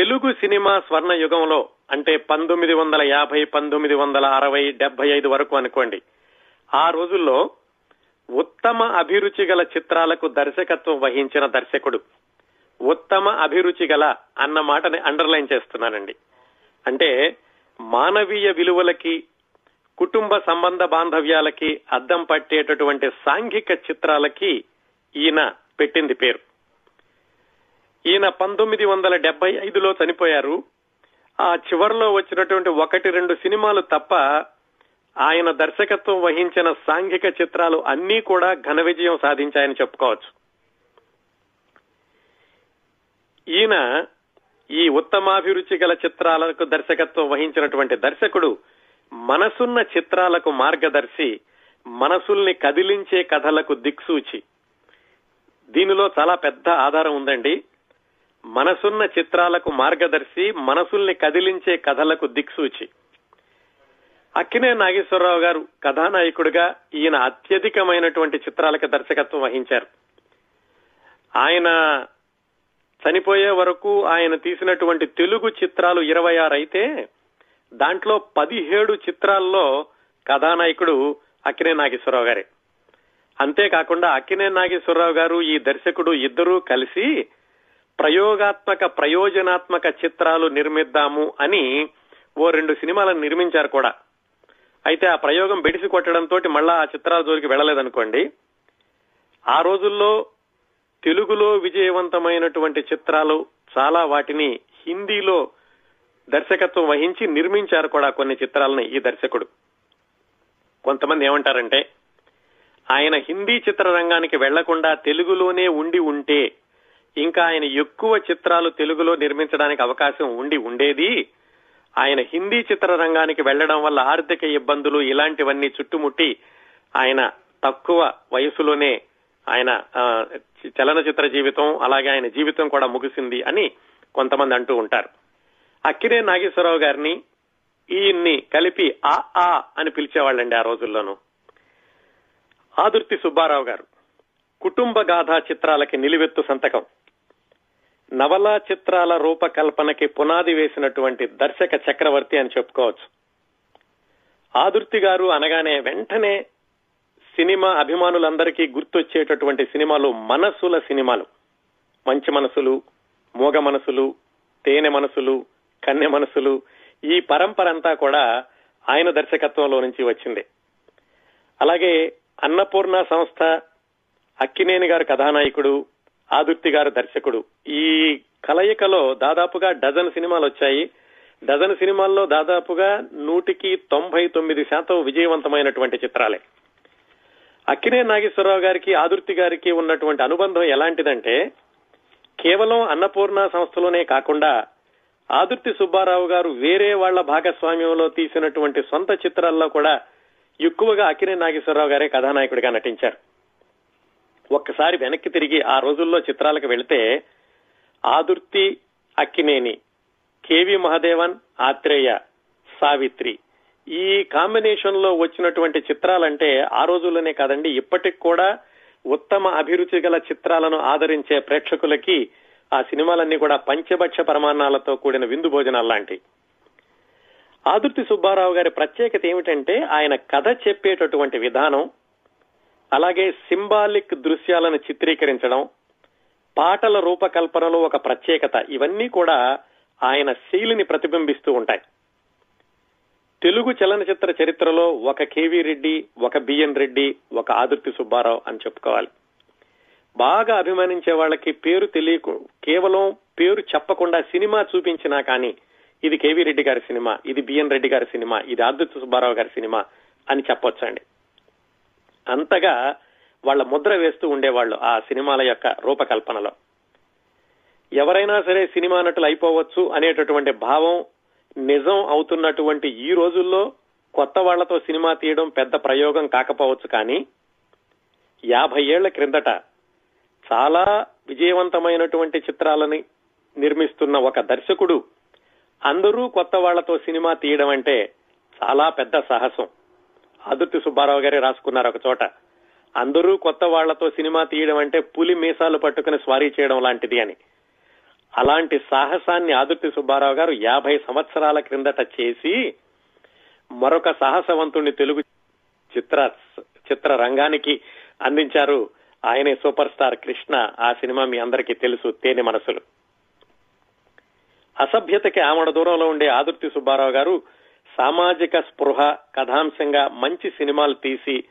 Telugu cinema స్వర్ణ యుగంలో అంటే పంతొమ్మిది వందల యాభై పంతొమ్మిది వందల అరవై డెబ్బై ఐదు వరకు అనుకోండి. ఆ రోజుల్లో ఉత్తమ అభిరుచి గల చిత్రాలకు దర్శకత్వం వహించిన దర్శకుడు ఉత్తమ అభిరుచి గల అన్న మాటని అండర్లైన్ చేస్తున్నానండి. అంటే మానవీయ విలువలకి కుటుంబ సంబంధ బాంధవ్యాలకి అద్దం పట్టేటటువంటి సాంఘిక చిత్రాలకి ఈయన పెట్టింది పేరు. ఈయన పంతొమ్మిది వందల డెబ్బై ఐదులో చనిపోయారు. ఆ చివరిలో వచ్చినటువంటి ఒకటి రెండు సినిమాలు తప్ప ఆయన దర్శకత్వం వహించిన సాంఘిక చిత్రాలు అన్నీ కూడా ఘన విజయం సాధించాయని చెప్పుకోవచ్చు. ఈయన ఈ ఉత్తమాభిరుచి గల చిత్రాలకు దర్శకత్వం వహించినటువంటి దర్శకుడు మనసున్న చిత్రాలకు మార్గదర్శి మనసుల్ని కదిలించే కథలకు దిక్సూచి. దీనిలో చాలా పెద్ద ఆధారం ఉందండి. మనసున్న చిత్రాలకు మార్గదర్శి మనసుల్ని కదిలించే కథలకు దిక్సూచి. అక్కినే నాగేశ్వరరావు గారు కథానాయకుడిగా ఈయన అత్యధికమైనటువంటి చిత్రాలకు దర్శకత్వం వహించారు. ఆయన చనిపోయే వరకు ఆయన తీసినటువంటి తెలుగు చిత్రాలు ఇరవై ఆరు అయితే దాంట్లో పదిహేడు చిత్రాల్లో కథానాయకుడు అక్కినే నాగేశ్వరరావు గారే. అంతేకాకుండా అక్కినే నాగేశ్వరరావు గారు ఈ దర్శకుడు ఇద్దరూ కలిసి ప్రయోగాత్మక ప్రయోజనాత్మక చిత్రాలు నిర్మిద్దాము అని ఓ రెండు సినిమాలను నిర్మించారు కూడా. అయితే ఆ ప్రయోగం బెడిసి కొట్టడంతో మళ్ళా ఆ చిత్రాల జోలికి వెళ్ళలేదనుకోండి. ఆ రోజుల్లో తెలుగులో విజయవంతమైనటువంటి చిత్రాలు చాలా వాటిని హిందీలో దర్శకత్వం వహించి నిర్మించారు కూడా కొన్ని చిత్రాలని ఈ దర్శకుడు. కొంతమంది ఏమంటారంటే ఆయన హిందీ చిత్రరంగానికి వెళ్ళకుండా తెలుగులోనే ఉండి ఉంటే ఇంకా ఆయన ఎక్కువ చిత్రాలు తెలుగులో నిర్మించడానికి అవకాశం ఉండి ఉండేది. ఆయన హిందీ చిత్రరంగానికి వెళ్ళడం వల్ల ఆర్థిక ఇబ్బందులు ఇలాంటివన్నీ చుట్టుముట్టి ఆయన తక్కువ వయసులోనే ఆయన చలనచిత్ర జీవితం అలాగే ఆయన జీవితం కూడా ముగిసింది అని కొంతమంది అంటూ ఉంటారు. అక్కినే నాగేశ్వరరావు గారిని ఈయన్ని కలిపి ఆ ఆ అని పిలిచేవాళ్ళండి ఆ రోజుల్లోనూ. ఆదుర్తి సుబ్బారావు గారు. కుటుంబ గాథా చిత్రాలకి నిలువెత్తు సంతకం. నవలా చిత్రాల రూపకల్పనకి పునాది వేసినటువంటి దర్శక చక్రవర్తి అని చెప్పుకోవచ్చు. ఆదుర్తి గారు అనగానే వెంటనే సినిమా అభిమానులందరికీ గుర్తొచ్చేటటువంటి సినిమాలు మనసుల సినిమాలు. మంచి మనసులు మూగ మనసులు తేనె మనసులు కన్నె మనసులు ఈ పరంపర అంతా కూడా ఆయన దర్శకత్వంలో నుంచి వచ్చింది. అలాగే అన్నపూర్ణ సంస్థ అక్కినేని గారు కథానాయకుడు ఆదుర్తి గారు దర్శకుడు. ఈ కలయికలో దాదాపుగా డజన్ సినిమాలు వచ్చాయి. డజన్ సినిమాల్లో దాదాపుగా నూటికి తొంభై తొమ్మిది శాతం విజయవంతమైనటువంటి చిత్రాలే. అక్కినే నాగేశ్వరరావు గారికి ఆదుర్తి గారికి ఉన్నటువంటి అనుబంధం ఎలాంటిదంటే కేవలం అన్నపూర్ణ సంస్థలోనే కాకుండా ఆదుర్తి సుబ్బారావు గారు వేరే వాళ్ళ భాగస్వామ్యంలో తీసినటువంటి సొంత చిత్రాల్లో కూడా ఎక్కువగా అక్కినే నాగేశ్వరరావు గారే కథానాయకుడిగా నటించారు. ఒక్కసారి వెనక్కి తిరిగి ఆ రోజుల్లో చిత్రాలకు వెళితే ఆదుర్తి అక్కినేని కేవి మహదేవన్ ఆత్రేయ సావిత్రి. ఈ కాంబినేషన్లో వచ్చినటువంటి చిత్రాలంటే ఆ రోజుల్లోనే కాదండి ఇప్పటికి కూడా ఉత్తమ అభిరుచి గల చిత్రాలను ఆదరించే ప్రేక్షకులకి ఆ సినిమాలన్నీ కూడా పంచభక్ష ప్రమాణాలతో కూడిన విందు భోజనాలు లాంటి ఆదుర్తి సుబ్బారావు గారి ప్రత్యేకత ఏమిటంటే ఆయన కథ చెప్పేటటువంటి విధానం అలాగే సింబాలిక్ దృశ్యాలను చిత్రీకరించడం పాటల రూపకల్పనలో ఒక ప్రత్యేకత ఇవన్నీ కూడా ఆయన శైలిని ప్రతిబింబిస్తూ ఉంటాయి. తెలుగు చలనచిత్ర చరిత్రలో ఒక కేవీ రెడ్డి ఒక బిఎన్ రెడ్డి ఒక ఆదుర్తి సుబ్బారావు అని చెప్పుకోవాలి. బాగా అభిమానించే వాళ్ళకి పేరు తెలియకు కేవలం పేరు చెప్పకుండా సినిమా చూపించినా కానీ ఇది కేవీ రెడ్డి గారి సినిమా ఇది బిఎన్ రెడ్డి గారి సినిమా ఇది ఆదుర్తి సుబ్బారావు గారి సినిమా అని చెప్పొచ్చండి. అంతగా వాళ్ళ ముద్ర వేస్తూ ఉండేవాళ్ళు ఆ సినిమాల యొక్క రూపకల్పనలో. ఎవరైనా సరే సినిమా నటులు అయిపోవచ్చు అనేటటువంటి భావం నిజం అవుతున్నటువంటి ఈ రోజుల్లో కొత్త వాళ్ళతో సినిమా తీయడం పెద్ద ప్రయోగం కాకపోవచ్చు కానీ యాభై ఏళ్ళ క్రిందట చాలా విజయవంతమైనటువంటి చిత్రాలని నిర్మిస్తున్న ఒక దర్శకుడు అందరూ కొత్త వాళ్ళతో సినిమా తీయడం అంటే చాలా పెద్ద సాహసం. ఆదుర్తి సుబ్బారావు గారే రాసుకున్నారు ఒక చోట. అందరూ కొత్త వాళ్ళతో సినిమా తీయడం అంటే పులి మీసాలు పట్టుకుని స్వారీ చేయడం లాంటిది అని. అలాంటి సాహసాన్ని ఆదుర్తి సుబ్బారావు గారు యాభై సంవత్సరాల క్రిందట చేసి మరొక సాహసవంతుణ్ణి తెలుగు చిత్ర చిత్ర రంగానికి అందించారు. ఆయనే సూపర్ స్టార్ కృష్ణ. ఆ సినిమా మీ అందరికీ తెలుసు తేనె మనసులు. అసభ్యతకి ఆమడ దూరంలో ఉండే ఆదుర్తి సుబ్బారావు గారు సామాజిక స్పృహ కథాంశంగా మంచి సినిమాలు తీసి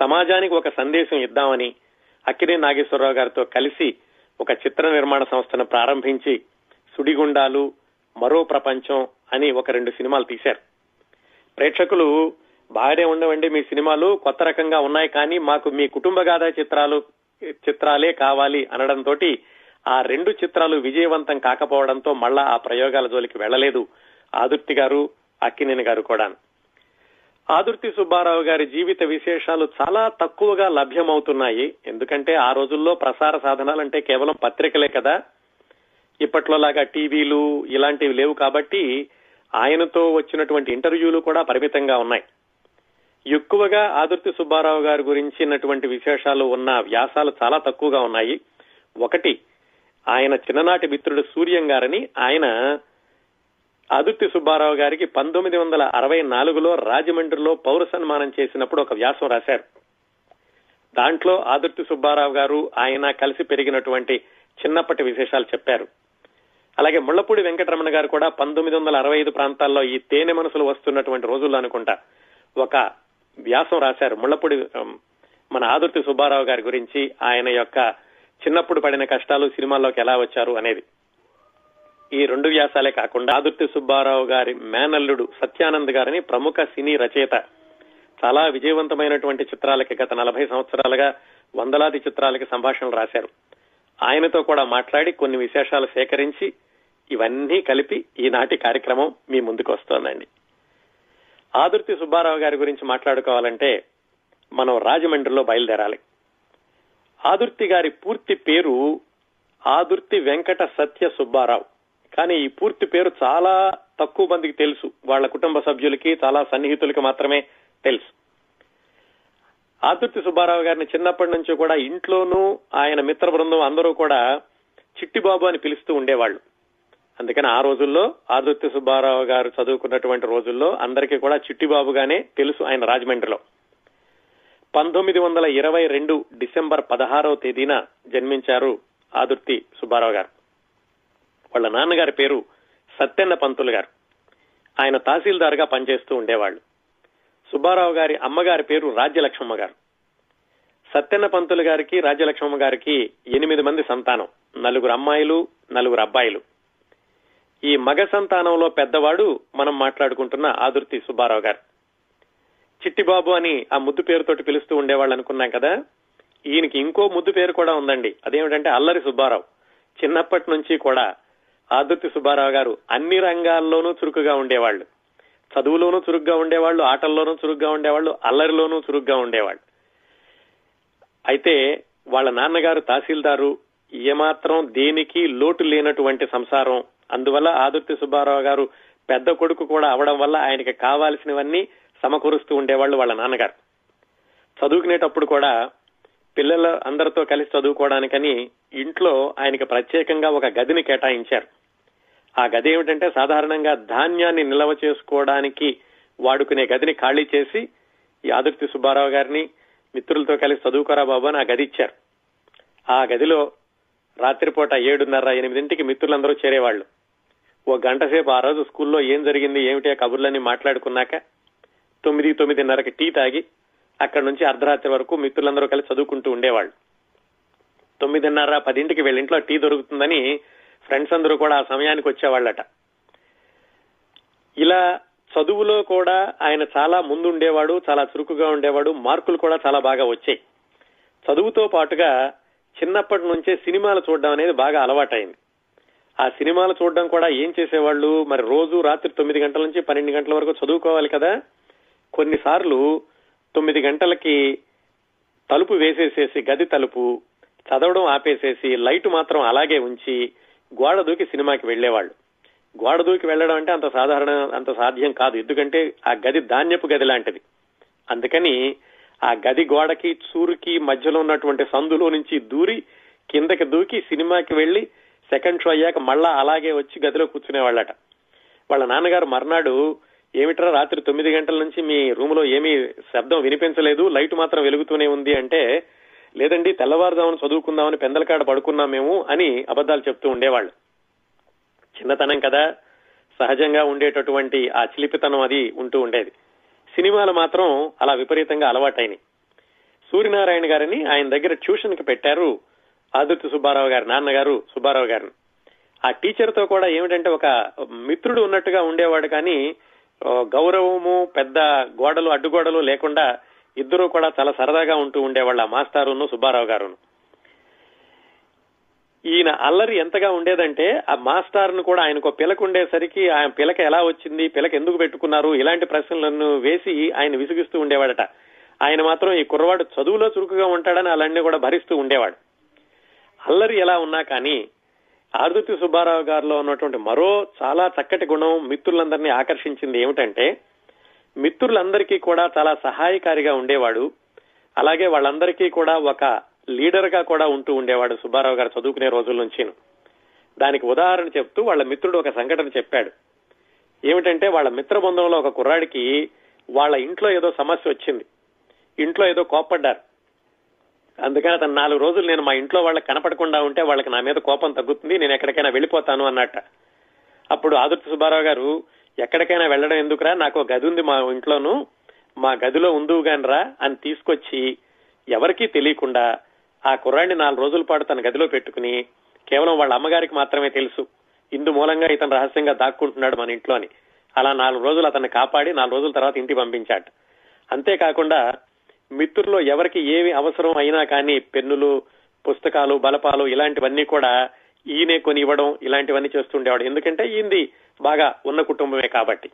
సమాజానికి ఒక సందేశం ఇద్దామని అక్కినే నాగేశ్వరరావు గారితో కలిసి ఒక చిత్ర నిర్మాణ సంస్థను ప్రారంభించి సుడిగుండాలు మరో ప్రపంచం అని ఒక రెండు సినిమాలు తీశారు. ప్రేక్షకులు బాగానే ఉండవండి మీ సినిమాలు కొత్త రకంగా ఉన్నాయి కానీ మాకు మీ కుటుంబ గాథ చిత్రాలు చిత్రాలే కావాలి అనడంతో ఆ రెండు చిత్రాలు విజయవంతం కాకపోవడంతో మళ్ళా ఆ ప్రయోగాల జోలికి వెళ్ళలేదు ఆదుర్తి గారు అక్కినేని గారు కూడా ఆదుర్తి సుబ్బారావు గారి జీవిత విశేషాలు చాలా తక్కువగా లభ్యమవుతున్నాయి. ఎందుకంటే ఆ రోజుల్లో ప్రసార సాధనాలంటే కేవలం పత్రికలే కదా. ఇప్పట్లో లాగా టీవీలు ఇలాంటివి లేవు కాబట్టి ఆయనతో వచ్చినటువంటి ఇంటర్వ్యూలు కూడా పరిమితంగా ఉన్నాయి. ఎక్కువగా ఆదుర్తి సుబ్బారావు గారి గురించినటువంటి విశేషాలు ఉన్న వ్యాసాలు చాలా తక్కువగా ఉన్నాయి. ఒకటి ఆయన చిన్ననాటి మిత్రుడు సూర్యం గారని ఆయన ఆదుర్తి సుబ్బారావు గారికి పంతొమ్మిది వందల అరవై నాలుగులో రాజమండ్రిలో పౌర సన్మానం చేసినప్పుడు ఒక వ్యాసం రాశారు. దాంట్లో ఆదుర్తి సుబ్బారావు గారు ఆయన కలిసి పెరిగినటువంటి చిన్నప్పటి విశేషాలు చెప్పారు. అలాగే ముళ్ళపూడి వెంకటరమణ గారు కూడా పంతొమ్మిది వందల అరవై ఐదు ప్రాంతాల్లో ఈ తేనె మనసులు వస్తున్నటువంటి రోజుల్లో అనుకుంటా ఒక వ్యాసం రాశారు. ముళ్ళపూడి మన ఆదుర్తి సుబ్బారావు గారి గురించి ఆయన యొక్క చిన్నప్పుడు పడిన కష్టాలు సినిమాల్లోకి ఎలా వచ్చారు అనేది. ఈ రెండు వ్యాసాలే కాకుండా ఆదుర్తి సుబ్బారావు గారి మేనల్లుడు సత్యానంద్ గారిని ప్రముఖ సినీ రచయిత చాలా విజయవంతమైనటువంటి చిత్రాలకి గత నలభై సంవత్సరాలుగా వందలాది చిత్రాలకి సంభాషణలు రాశారు. ఆయనతో కూడా మాట్లాడి కొన్ని విశేషాలు సేకరించి ఇవన్నీ కలిపి ఈనాటి కార్యక్రమం మీ ముందుకు వస్తోందండి. ఆదుర్తి సుబ్బారావు గారి గురించి మాట్లాడుకోవాలంటే మనం రాజమండ్రిలో బయలుదేరాలి. ఆదుర్తి గారి పూర్తి పేరు ఆదుర్తి వెంకట సత్య సుబ్బారావు. కానీ ఈ పూర్తి పేరు చాలా తక్కువ మందికి తెలుసు. వాళ్ళ కుటుంబ సభ్యులకి చాలా సన్నిహితులకి మాత్రమే తెలుసు. ఆదుర్తి సుబ్బారావు గారిని చిన్నప్పటి నుంచి కూడా ఇంట్లోనూ ఆయన మిత్ర బృందం అందరూ కూడా చిట్టిబాబు అని పిలుస్తూ ఉండేవాళ్ళు. అందుకని ఆ రోజుల్లో ఆదుర్తి సుబ్బారావు గారు చదువుకున్నటువంటి రోజుల్లో అందరికీ కూడా చిట్టిబాబుగానే తెలుసు ఆయన రాజమండ్రిలో. పంతొమ్మిది వందల ఇరవై రెండు డిసెంబర్ పదహారవ తేదీన జన్మించారు ఆదుర్తి సుబ్బారావు గారు. వాళ్ళ నాన్నగారి పేరు సత్యన్న పంతులు గారు. ఆయన తహసీల్దార్గా పనిచేస్తూ ఉండేవాళ్ళు. సుబ్బారావు గారి అమ్మగారి పేరు రాజ్యలక్ష్మమ్మ గారు. సత్యన్న పంతులు గారికి రాజ్యలక్ష్మమ్మ గారికి ఎనిమిది మంది సంతానం. నలుగురు అమ్మాయిలు నలుగురు అబ్బాయిలు. ఈ మగ సంతానంలో పెద్దవాడు మనం మాట్లాడుకుంటున్న ఆదుర్తి సుబ్బారావు గారు. చిట్టిబాబు అని ఆ ముద్దు పేరుతోటి పిలుస్తూ ఉండేవాళ్ళు అనుకున్నాం కదా. ఈయనకి ఇంకో ముద్దు పేరు కూడా ఉందండి. అదేమిటంటే అల్లరి సుబ్బారావు. చిన్నప్పటి నుంచి కూడా ఆదుర్తి సుబ్బారావు గారు అన్ని రంగాల్లోనూ చురుకుగా ఉండేవాళ్ళు. చదువులోనూ చురుగ్గా ఉండేవాళ్ళు ఆటల్లోనూ చురుగ్గా ఉండేవాళ్ళు అల్లరిలోనూ చురుగ్గా ఉండేవాళ్ళు. అయితే వాళ్ళ నాన్నగారు తహసీల్దారు ఏమాత్రం దేనికి లోటు లేనటువంటి సంసారం. అందువల్ల ఆదుర్తి సుబ్బారావు గారు పెద్ద కొడుకు కూడా అవడం వల్ల ఆయనకి కావాల్సినవన్నీ సమకూరుస్తూ ఉండేవాళ్ళు వాళ్ళ నాన్నగారు. చదువుకునేటప్పుడు కూడా పిల్లల అందరితో కలిసి చదువుకోవడానికని ఇంట్లో ఆయనకి ప్రత్యేకంగా ఒక గదిని కేటాయించారు. ఆ గది ఏమిటంటే సాధారణంగా ధాన్యాన్ని నిల్వ చేసుకోవడానికి వాడుకునే గదిని ఖాళీ చేసి ఈ ఆదుర్తి సుబ్బారావు గారిని మిత్రులతో కలిసి చదువుకోరా బాబు అని ఆ గది ఇచ్చారు. ఆ గదిలో రాత్రిపూట ఏడున్నర ఎనిమిదింటికి మిత్రులందరూ చేరేవాళ్ళు. ఓ గంట సేపు ఆ రోజు స్కూల్లో ఏం జరిగింది ఏమిటి ఆ కబుర్లన్నీ మాట్లాడుకున్నాక తొమ్మిది తొమ్మిదిన్నరకి టీ తాగి అక్కడి నుంచి అర్ధరాత్రి వరకు మిత్రులందరూ కలిసి చదువుకుంటూ ఉండేవాళ్ళు. తొమ్మిదిన్నర పదింటికి వెళ్ళింట్లో టీ దొరుకుతుందని ఫ్రెండ్స్ అందరూ కూడా ఆ సమయానికి వచ్చేవాళ్ళట. ఇలా చదువులో కూడా ఆయన చాలా ముందు ఉండేవాడు చాలా చురుకుగా ఉండేవాడు మార్కులు కూడా చాలా బాగా వచ్చాయి. చదువుతో పాటుగా చిన్నప్పటి నుంచే సినిమాలు చూడడం అనేది బాగా అలవాటైంది. ఆ సినిమాలు చూడడం కూడా ఏం చేసేవాళ్ళు? మరి రోజు రాత్రి తొమ్మిది గంటల నుంచి పన్నెండు గంటల వరకు చదువుకోవాలి కదా? కొన్నిసార్లు తొమ్మిది గంటలకి తలుపు వేసేసేసి గది తలుపు చదవడం ఆపేసేసి లైట్ మాత్రం అలాగే ఉంచి గోడ దూకి సినిమాకి వెళ్ళేవాళ్ళు గోడ దూకి వెళ్ళడం అంటే అంత సాధారణ అంత సాధ్యం కాదు. ఎందుకంటే ఆ గది ధాన్యపు గది లాంటిది. అందుకని ఆ గది గోడకి చూరుకి మధ్యలో ఉన్నటువంటి సందులో నుంచి దూరి కిందకి దూకి సినిమాకి వెళ్ళి సెకండ్ షో అయ్యాక మళ్ళా అలాగే వచ్చి గదిలో కూర్చునేవాళ్ళట. వాళ్ళ నాన్నగారు మర్నాడు ఏమిట్రా రాత్రి తొమ్మిది గంటల నుంచి మీ రూమ్లో ఏమీ శబ్దం వినిపించలేదు? లైట్ మాత్రం వెలుగుతూనే ఉంది అంటే లేదండి తెల్లవారుదామని చదువుకుందామని పెందలకాడ పడుకున్నాం మేము అని అబద్ధాలు చెప్తూ ఉండేవాళ్ళు. చిన్నతనం కదా సహజంగా ఉండేటటువంటి ఆ చిలిపితనం అది ఉంటూ ఉండేది. సినిమాలు మాత్రం అలా విపరీతంగా అలవాటైనాయి. సూర్యనారాయణ గారిని ఆయన దగ్గర ట్యూషన్కి పెట్టారు ఆదుర్తి సుబ్బారావు గారి నాన్నగారు సుబ్బారావు గారిని ఆ టీచర్తో కూడా ఏమిటంటే ఒక మిత్రుడు ఉన్నట్టుగా ఉండేవాడు కానీ గౌరవము పెద్ద గోడలు అడ్డుగోడలు లేకుండా ఇద్దరు కూడా చాలా సరదాగా ఉంటూ ఉండేవాళ్ళ మాస్టారును సుబ్బారావు గారును. ఈయన అల్లరి ఎంతగా ఉండేదంటే ఆ మాస్టార్ను కూడా ఆయనకు ఒక పిలక ఉండేసరికి ఆయన పిలక ఎలా వచ్చింది పిలక ఎందుకు పెట్టుకున్నారు ఇలాంటి ప్రశ్నలను వేసి ఆయన విసిగిస్తూ ఉండేవాడట. ఆయన మాత్రం ఈ కుర్రవాడు చదువులో చురుకుగా ఉంటాడని అలాంటివి కూడా భరిస్తూ ఉండేవాడు. అల్లరి ఎలా ఉన్నా కానీ ఆరుదుతి సుబ్బారావు గారిలో ఉన్నటువంటి మరో చాలా చక్కటి గుణం మిత్రులందరినీ ఆకర్షించింది ఏమిటంటే మిత్రులందరికీ కూడా చాలా సహాయకారిగా ఉండేవాడు. అలాగే వాళ్ళందరికీ కూడా ఒక లీడర్గా కూడా ఉంటూ ఉండేవాడు సుబ్బారావు గారు చదువుకునే రోజుల నుంచి దానికి ఉదాహరణ చెప్తూ వాళ్ళ మిత్రుడు ఒక సంఘటన చెప్పాడు. ఏమిటంటే వాళ్ళ మిత్ర బృందంలో ఒక కుర్రాడికి వాళ్ళ ఇంట్లో ఏదో సమస్య వచ్చింది. ఇంట్లో ఏదో కోప్పడ్డారు. అందుకని అతను నాలుగు రోజులు నేను మా ఇంట్లో వాళ్ళకి కనపడకుండా ఉంటే వాళ్ళకి నా మీద కోపం తగ్గుతుంది నేను ఎక్కడికైనా వెళ్ళిపోతాను అన్నట్ట. అప్పుడు ఆదుర్తి సుబ్బారావు గారు ఎక్కడికైనా వెళ్ళడం ఎందుకురా? నాకు ఒక గది ఉంది మా ఇంట్లోను. మా గదిలో ఉందువు గానిరా అని తీసుకొచ్చి ఎవరికీ తెలియకుండా ఆ కుర్రాడిని నాలుగు రోజుల పాటు తన గదిలో పెట్టుకుని కేవలం వాళ్ళ అమ్మగారికి మాత్రమే తెలుసు. ఇందు మూలంగా ఇతను రహస్యంగా దాక్కుంటున్నాడు మన ఇంట్లో అని అలా నాలుగు రోజులు అతన్ని కాపాడి నాలుగు రోజుల తర్వాత ఇంటికి పంపించాడు అంతేకాకుండా మిత్రుల్లో ఎవరికి ఏమి అవసరం అయినా కానీ పెన్నులు పుస్తకాలు బలపాలు ఇలాంటివన్నీ కూడా ఈయనే కొని ఇవ్వడం ఇలాంటివన్నీ చేస్తుండేవాడు ఎందుకంటే ఈయనది బాగా ఉన్న కుటుంబమే కాబట్టి.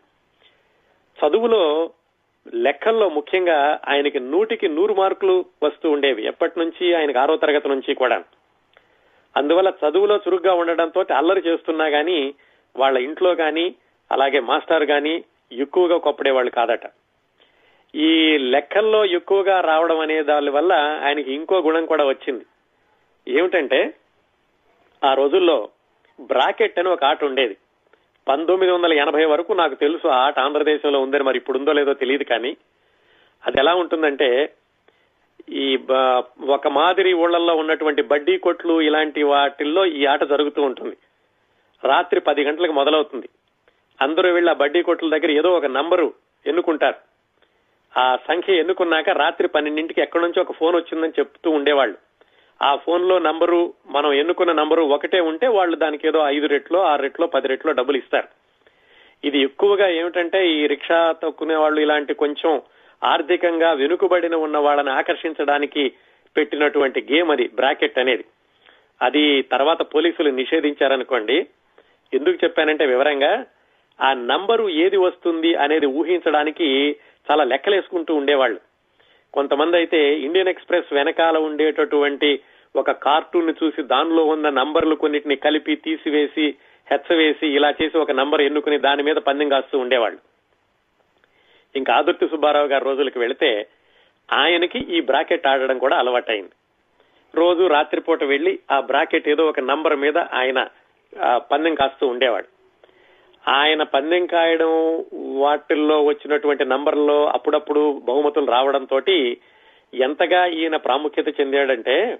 చదువులో లెక్కల్లో ముఖ్యంగా ఆయనకి నూటికి నూరు మార్కులు వస్తూ ఉండేవి ఎప్పటి నుంచి ఆయనకు ఆరో తరగతి నుంచి కూడా. అందువల్ల చదువులో చురుగ్గా ఉండడంతో అల్లరి చేస్తున్నా గాని వాళ్ళ ఇంట్లో గాని అలాగే మాస్టర్ గాని ఎక్కువగా కొప్పడేవాళ్ళు కాదట. ఈ లెక్కల్లో ఎక్కువగా రావడం అనే దాని వల్ల ఆయనకి ఇంకో గుణం కూడా వచ్చింది. ఏమిటంటే ఆ రోజుల్లో బ్రాకెట్ అని ఒక ఆట ఉండేది. పంతొమ్మిది వందల ఎనభై వరకు నాకు తెలుసు ఆ ఆట ఆంధ్రదేశంలో ఉందని మరి ఇప్పుడు ఉందో లేదో తెలియదు కానీ అది ఎలా ఉంటుందంటే ఈ బ- ఒక మాదిరి ఊళ్ళల్లో ఉన్నటువంటి బడ్డీ కొట్లు ఇలాంటి వాటిల్లో ఈ ఆట జరుగుతూ ఉంటుంది. రాత్రి పది గంటలకు మొదలవుతుంది. అందరూ వెళ్ళి ఆ బడ్డీ కొట్ల దగ్గర ఏదో ఒక నంబరు ఎన్నుకుంటారు. ఆ సంఖ్య ఎన్నుకున్నాక రాత్రి పన్నెండింటికి ఎక్కడి నుంచో ఒక ఫోన్ వచ్చిందని చెప్తూ ఉండేవాళ్ళు. ఆ ఫోన్లో నంబరు మనం ఎన్నుకున్న నంబరు ఒకటే ఉంటే వాళ్ళు దానికి ఏదో ఐదు రెట్లో ఆరు రెట్లో పది రెట్లో డబ్బులు ఇస్తారు. ఇది ఎక్కువగా ఏమిటంటే ఈ రిక్షా తొక్కునే వాళ్ళు ఇలాంటి కొంచెం ఆర్థికంగా వెనుకబడిన ఉన్న వాళ్ళని ఆకర్షించడానికి పెట్టినటువంటి గేమ్ అది బ్రాకెట్ అనేది. అది తర్వాత పోలీసులు నిషేధించారనుకోండి ఎందుకు చెప్పానంటే వివరంగా ఆ నంబరు ఏది వస్తుంది అనేది ఊహించడానికి చాలా లెక్కలేసుకుంటూ ఉండేవాళ్ళు. కొంతమంది అయితే ఇండియన్ ఎక్స్ప్రెస్ వెనకాల ఉండేటటువంటి ఒక కార్టూన్ని చూసి దానిలో ఉన్న నంబర్లు కొన్నిటిని కలిపి తీసివేసి హెచ్చవేసి ఇలా చేసి ఒక నంబర్ ఎన్నుకుని దాని మీద పందెం కాస్తూ ఉండేవాళ్ళు. ఇంకా ఆదుర్తి సుబ్బారావు గారి రోజులకు వెళితే ఆయనకి ఈ బ్రాకెట్ ఆడడం కూడా అలవాటైంది. రోజు రాత్రిపూట వెళ్ళి ఆ బ్రాకెట్ ఏదో ఒక నంబర్ మీద ఆయన పందెం కాస్తూ ఉండేవాడు. ఆయన పందెం కాయడం వాటిల్లో వచ్చినటువంటి నంబర్లో అప్పుడప్పుడు బహుమతులు రావడంతో ఎంతగా ఈయన ప్రాముఖ్యత చెందాడంటే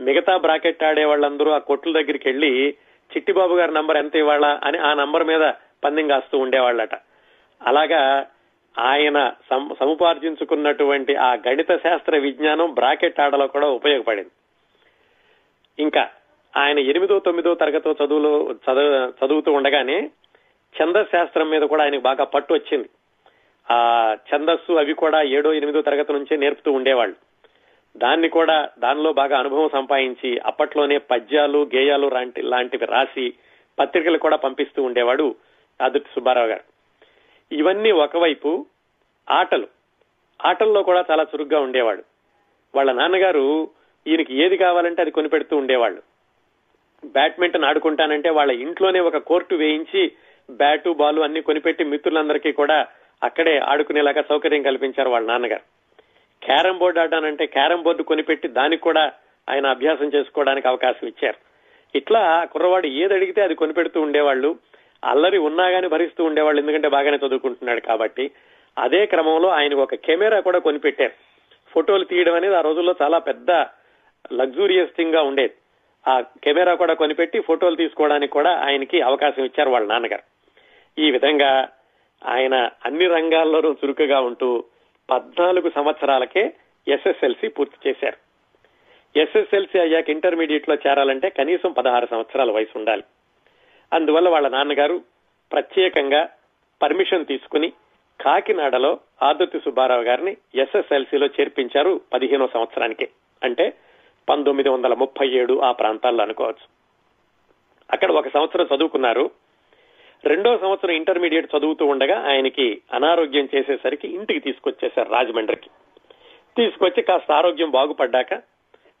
మిగతా బ్రాకెట్ ఆడే వాళ్ళందరూ ఆ కొట్ల దగ్గరికి వెళ్ళి చిట్టిబాబు గారి నంబర్ ఎంత ఇవాళ అని ఆ నంబర్ మీద పందెం కాస్తూ ఉండేవాళ్ళట. అలాగా ఆయన సముపార్జించుకున్నటువంటి ఆ గణిత శాస్త్ర విజ్ఞానం బ్రాకెట్ ఆడలో కూడా ఉపయోగపడింది. ఇంకా ఆయన ఎనిమిదో తొమ్మిదో తరగతో చదువులో చదువు చదువుతూ ఉండగానే ఛందస్ శాస్త్రం మీద కూడా ఆయనకు బాగా పట్టు వచ్చింది. ఆ ఛందస్సు అవి కూడా ఏడో ఎనిమిదో తరగతి నుంచే నేర్పుతూ ఉండేవాళ్ళు. దాన్ని కూడా దానిలో బాగా అనుభవం సంపాదించి అప్పట్లోనే పద్యాలు గేయాలు లాంటి లాంటివి రాసి పత్రికలు కూడా పంపిస్తూ ఉండేవాడు ఆదుర్తి సుబ్బారావు గారు. ఇవన్నీ ఒకవైపు ఆటలు. ఆటల్లో కూడా చాలా చురుగ్గా ఉండేవాడు. వాళ్ళ నాన్నగారు ఈయనకి ఏది కావాలంటే అది కొనిపెడుతూ ఉండేవాళ్ళు. బ్యాడ్మింటన్ ఆడుకుంటానంటే వాళ్ళ ఇంట్లోనే ఒక కోర్టు వేయించి బ్యాటు బాలు అన్ని కొనిపెట్టి మిత్రులందరికీ కూడా అక్కడే ఆడుకునేలాగా సౌకర్యం కల్పించారు వాళ్ళ నాన్నగారు. క్యారం బోర్డు ఆడానంటే క్యారం బోర్డు కొనిపెట్టి దానికి కూడా ఆయన అభ్యాసం చేసుకోవడానికి అవకాశం ఇచ్చారు. ఇట్లా కుర్రవాడు ఏది అడిగితే అది కొనిపెడుతూ ఉండేవాళ్ళు. అల్లరి ఉన్నా గాని భరిస్తూ ఉండేవాళ్ళు ఎందుకంటే బాగానే చదువుకుంటున్నాడు కాబట్టి. అదే క్రమంలో ఆయన ఒక కెమెరా కూడా కొనిపెట్టారు. ఫోటోలు తీయడం అనేది ఆ రోజుల్లో చాలా పెద్ద లగ్జూరియస్ థింగ్గా ఉండేది. ఆ కెమెరా కూడా కొనిపెట్టి ఫోటోలు తీసుకోవడానికి కూడా ఆయనకి అవకాశం ఇచ్చారు వాళ్ళ నాన్నగారు. ఈ విధంగా ఆయన అన్ని రంగాల్లోనూ చురుకుగా ఉంటూ పద్నాలుగు సంవత్సరాలకే ఎస్ఎస్ఎల్సి పూర్తి చేశారు. ఎస్ఎస్ఎల్సి అయ్యాక ఇంటర్మీడియట్లో చేరాలంటే కనీసం పదహారు సంవత్సరాల వయసు ఉండాలి. అందువల్ల వాళ్ళ నాన్నగారు ప్రత్యేకంగా పర్మిషన్ తీసుకుని కాకినాడలో ఆదుర్తి సుబ్బారావు గారిని ఎస్ఎస్ఎల్సీలో చేర్పించారు పదిహేనో సంవత్సరానికి. అంటే పంతొమ్మిది వందల ముప్పై ఏడు ఆ ప్రాంతాల్లో అనుకోవచ్చు. అక్కడ ఒక సంవత్సరం చదువుకున్నారు. రెండో సంవత్సరం ఇంటర్మీడియట్ చదువుతూ ఉండగా ఆయనకి అనారోగ్యం చేసేసరికి ఇంటికి తీసుకొచ్చేశారు రాజమండ్రికి. తీసుకొచ్చి కాస్త ఆరోగ్యం బాగుపడ్డాక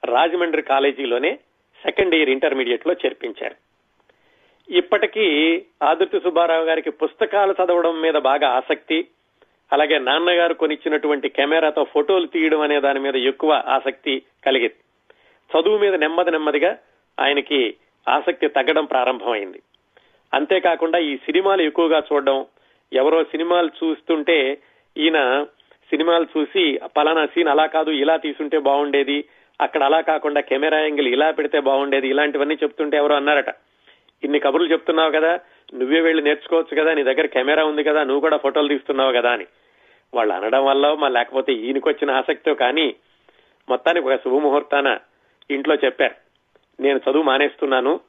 రాజమండ్రి కాలేజీలోనే సెకండ్ ఇయర్ ఇంటర్మీడియట్లో చేర్పించారు. ఇప్పటికీ ఆదుర్తి సుబ్బారావు గారికి పుస్తకాలు చదవడం మీద బాగా ఆసక్తి అలాగే నాన్నగారు కొనిచ్చినటువంటి కెమెరాతో ఫోటోలు తీయడం అనే దాని మీద ఎక్కువ ఆసక్తి కలిగింది. చదువు మీద నెమ్మది నెమ్మదిగా ఆయనకి ఆసక్తి తగ్గడం ప్రారంభమైంది. అంతేకాకుండా ఈ సినిమాలు ఎక్కువగా చూడడం ఎవరో సినిమాలు చూస్తుంటే ఈయన సినిమాలు చూసి పలానా సీన్ అలా కాదు ఇలా తీసుంటే బాగుండేది అక్కడ అలా కాకుండా కెమెరా యాంగిల్ ఇలా పెడితే బాగుండేది ఇలాంటివన్నీ చెప్తుంటే ఎవరో అన్నారట. ఇన్ని కబుర్లు చెప్తున్నావు కదా నువ్వే వెళ్ళి నేర్చుకోవచ్చు కదా నీ దగ్గర కెమెరా ఉంది కదా నువ్వు కూడా ఫోటోలు తీస్తున్నావు కదా అని. వాళ్ళు అనడం వల్ల మా లేకపోతే ఈయనకొచ్చిన ఆసక్తితో కానీ మొత్తానికి ఒక శుభముహూర్తాన ఇంట్లో చెప్పారు. నేను చదువు మానేస్తున్నాను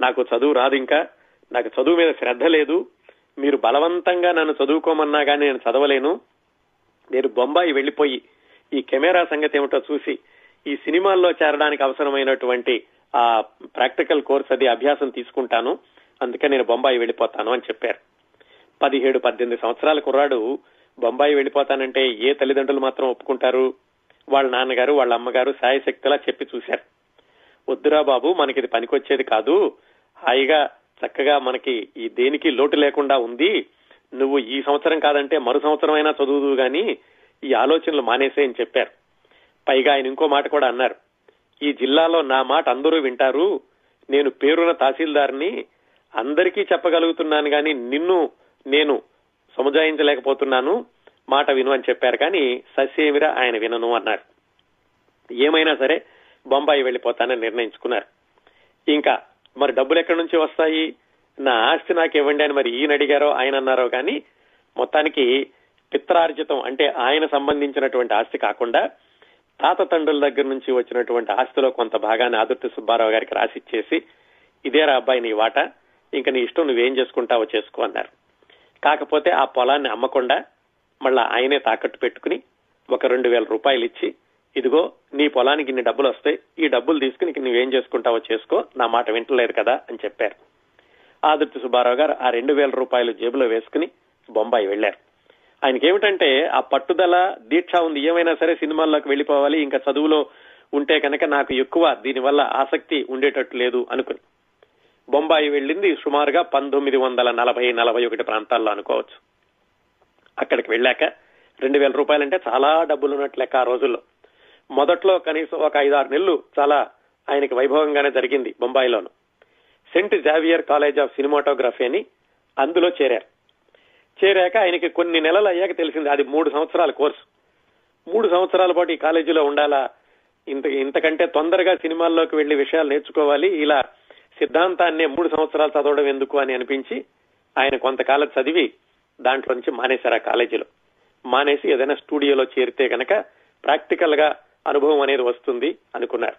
నాకు చదువు రాదు ఇంకా నాకు చదువు మీద శ్రద్ధ లేదు. మీరు బలవంతంగా నన్ను చదువుకోమన్నా కానీ నేను చదవలేను. నేను బొంబాయి వెళ్ళిపోయి ఈ కెమెరా సంగతి ఏమిటో చూసి ఈ సినిమాల్లో చేరడానికి అవసరమైనటువంటి ఆ ప్రాక్టికల్ కోర్స్ అది అభ్యాసం తీసుకుంటాను. అందుకే నేను బొంబాయి వెళ్ళిపోతాను అని చెప్పారు. పదిహేడు పద్దెనిమిది సంవత్సరాల కుర్రాడు బొంబాయి వెళ్ళిపోతానంటే ఏ తల్లిదండ్రులు మాత్రం ఒప్పుకుంటారు? వాళ్ళ నాన్నగారు వాళ్ళ అమ్మగారు సాయశక్తిలా చెప్పి చూశారు. వద్దురా బాబు మనకి ఇది పనికొచ్చేది కాదు. హాయిగా చక్కగా మనకి ఈ దేనికి లోటు లేకుండా ఉంది. నువ్వు ఈ సంవత్సరం కాదంటే మరు సంవత్సరం అయినా చదువుదు గాని ఈ ఆలోచనలు మానేసే అని చెప్పారు. పైగా ఆయన ఇంకో మాట కూడా అన్నారు. ఈ జిల్లాలో నా మాట అందరూ వింటారు. నేను పేరున్న తహసీల్దార్ని అందరికీ చెప్పగలుగుతున్నాను కానీ నిన్ను నేను సముదాయించలేకపోతున్నాను. మాట విను అని చెప్పారు కానీ సస్యేమిరా ఆయన వినను అన్నారు. ఏమైనా సరే బొంబాయి వెళ్ళిపోతానని నిర్ణయించుకున్నారు. ఇంకా మరి డబ్బులు ఎక్కడి నుంచి వస్తాయి? నా ఆస్తి నాకు ఇవ్వండి అని మరి ఈయన అడిగారో ఆయన అన్నారో కానీ మొత్తానికి పిత్రార్జితం అంటే ఆయన సంబంధించినటువంటి ఆస్తి కాకుండా తాత తండ్రుల దగ్గర నుంచి వచ్చినటువంటి ఆస్తిలో కొంత భాగాన్ని ఆదుర్తి సుబ్బారావు గారికి రాసిచ్చేసి ఇదేరా అబ్బాయి నీ వాట ఇంకా నీ ఇష్టం నువ్వేం చేసుకుంటావో చేసుకో అన్నారు. కాకపోతే ఆ పొలాన్ని అమ్మకుండా మళ్ళా ఆయనే తాకట్టు పెట్టుకుని ఒక రెండు వేల రూపాయలు ఇచ్చి ఇదిగో నీ పొలానికి ఇన్ని డబ్బులు వస్తాయి ఈ డబ్బులు తీసుకుని నువ్వేం చేసుకుంటావో చేసుకో నా మాట వింటలేదు కదా అని చెప్పారు. ఆదుర్తి సుబ్బారావు గారు ఆ రెండు వేల రూపాయలు జేబులో వేసుకుని బొంబాయి వెళ్ళారు ఆయనకి ఏమిటంటే ఆ పట్టుదల దీక్ష ఉంది ఏమైనా సరే సినిమాల్లోకి వెళ్ళిపోవాలి ఇంకా చదువులో ఉంటే కనుక నాకు ఎక్కువ దీనివల్ల ఆసక్తి ఉండేటట్టు లేదు అనుకుని. బొంబాయి వెళ్ళింది సుమారుగా పంతొమ్మిది వందల నలభై నలభై ఒకటి ప్రాంతాల్లో అనుకోవచ్చు. అక్కడికి వెళ్ళాక రెండు వేల రూపాయలంటే చాలా డబ్బులు ఉన్నట్లు లెక్క ఆ రోజుల్లో. మొదట్లో కనీసం ఒక ఐదారు నెలలు చాలా ఆయనకి వైభవంగానే జరిగింది బొంబాయిలోను. Saint Xavier college of cinematography అని అందులో చేరారు. చేరాక ఆయనకి కొన్ని నెలలు అయ్యాక తెలిసింది అది మూడు సంవత్సరాల కోర్సు. మూడు సంవత్సరాల పాటు ఈ కాలేజీలో ఉండాలా? ఇంత ఇంతకంటే తొందరగా సినిమాల్లోకి వెళ్ళి విషయాలు నేర్చుకోవాలి. ఇలా సిద్ధాంతాన్నే మూడు సంవత్సరాలు చదవడం ఎందుకు అని అనిపించి ఆయన కొంతకాలం చదివి దాంట్లో నుంచి మానేశారు ఆ కాలేజీలో. మానేసి ఏదైనా స్టూడియోలో చేరితే కనుక ప్రాక్టికల్గా అనుభవం అనేది వస్తుంది అనుకున్నారు.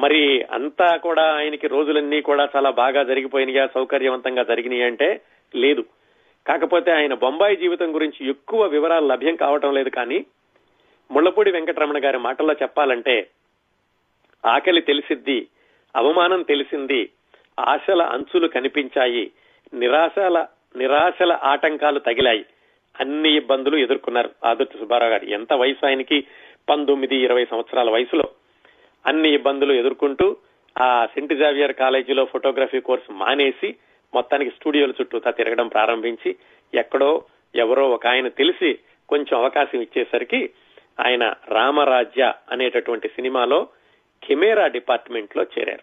మరి అంతా కూడా ఆయనకి రోజులన్నీ కూడా చాలా బాగా జరిగిపోయినాయా సౌకర్యవంతంగా జరిగినాయి అంటే లేదు. కాకపోతే ఆయన బొంబాయి జీవితం గురించి ఎక్కువ వివరాలు లభ్యం కావటం లేదు కానీ ముళ్ళపూడి వెంకటరమణ గారి మాటల్లో చెప్పాలంటే ఆకలి తెలిసిద్ది అవమానం తెలిసింది ఆశల అంచులు కనిపించాయి నిరాశల నిరాశల ఆటంకాలు తగిలాయి. అన్ని ఇబ్బందులు ఎదుర్కొన్నారు ఆదుర్తి సుబ్బారావు గారు. ఎంత వయసు ఆయనకి? పంతొమ్మిది ఇరవై సంవత్సరాల వయసులో అన్ని ఇబ్బందులు ఎదుర్కొంటూ ఆ సెంట్ జావియర్ కాలేజీలో ఫోటోగ్రఫీ కోర్సు మానేసి మొత్తానికి స్టూడియోల చుట్టూతా తిరగడం ప్రారంభించి ఎక్కడో ఎవరో ఒక ఆయన తెలిసి కొంచెం అవకాశం ఇచ్చేసరికి ఆయన రామరాజ్య అనేటటువంటి సినిమాలో కెమెరా డిపార్ట్మెంట్లో చేరారు.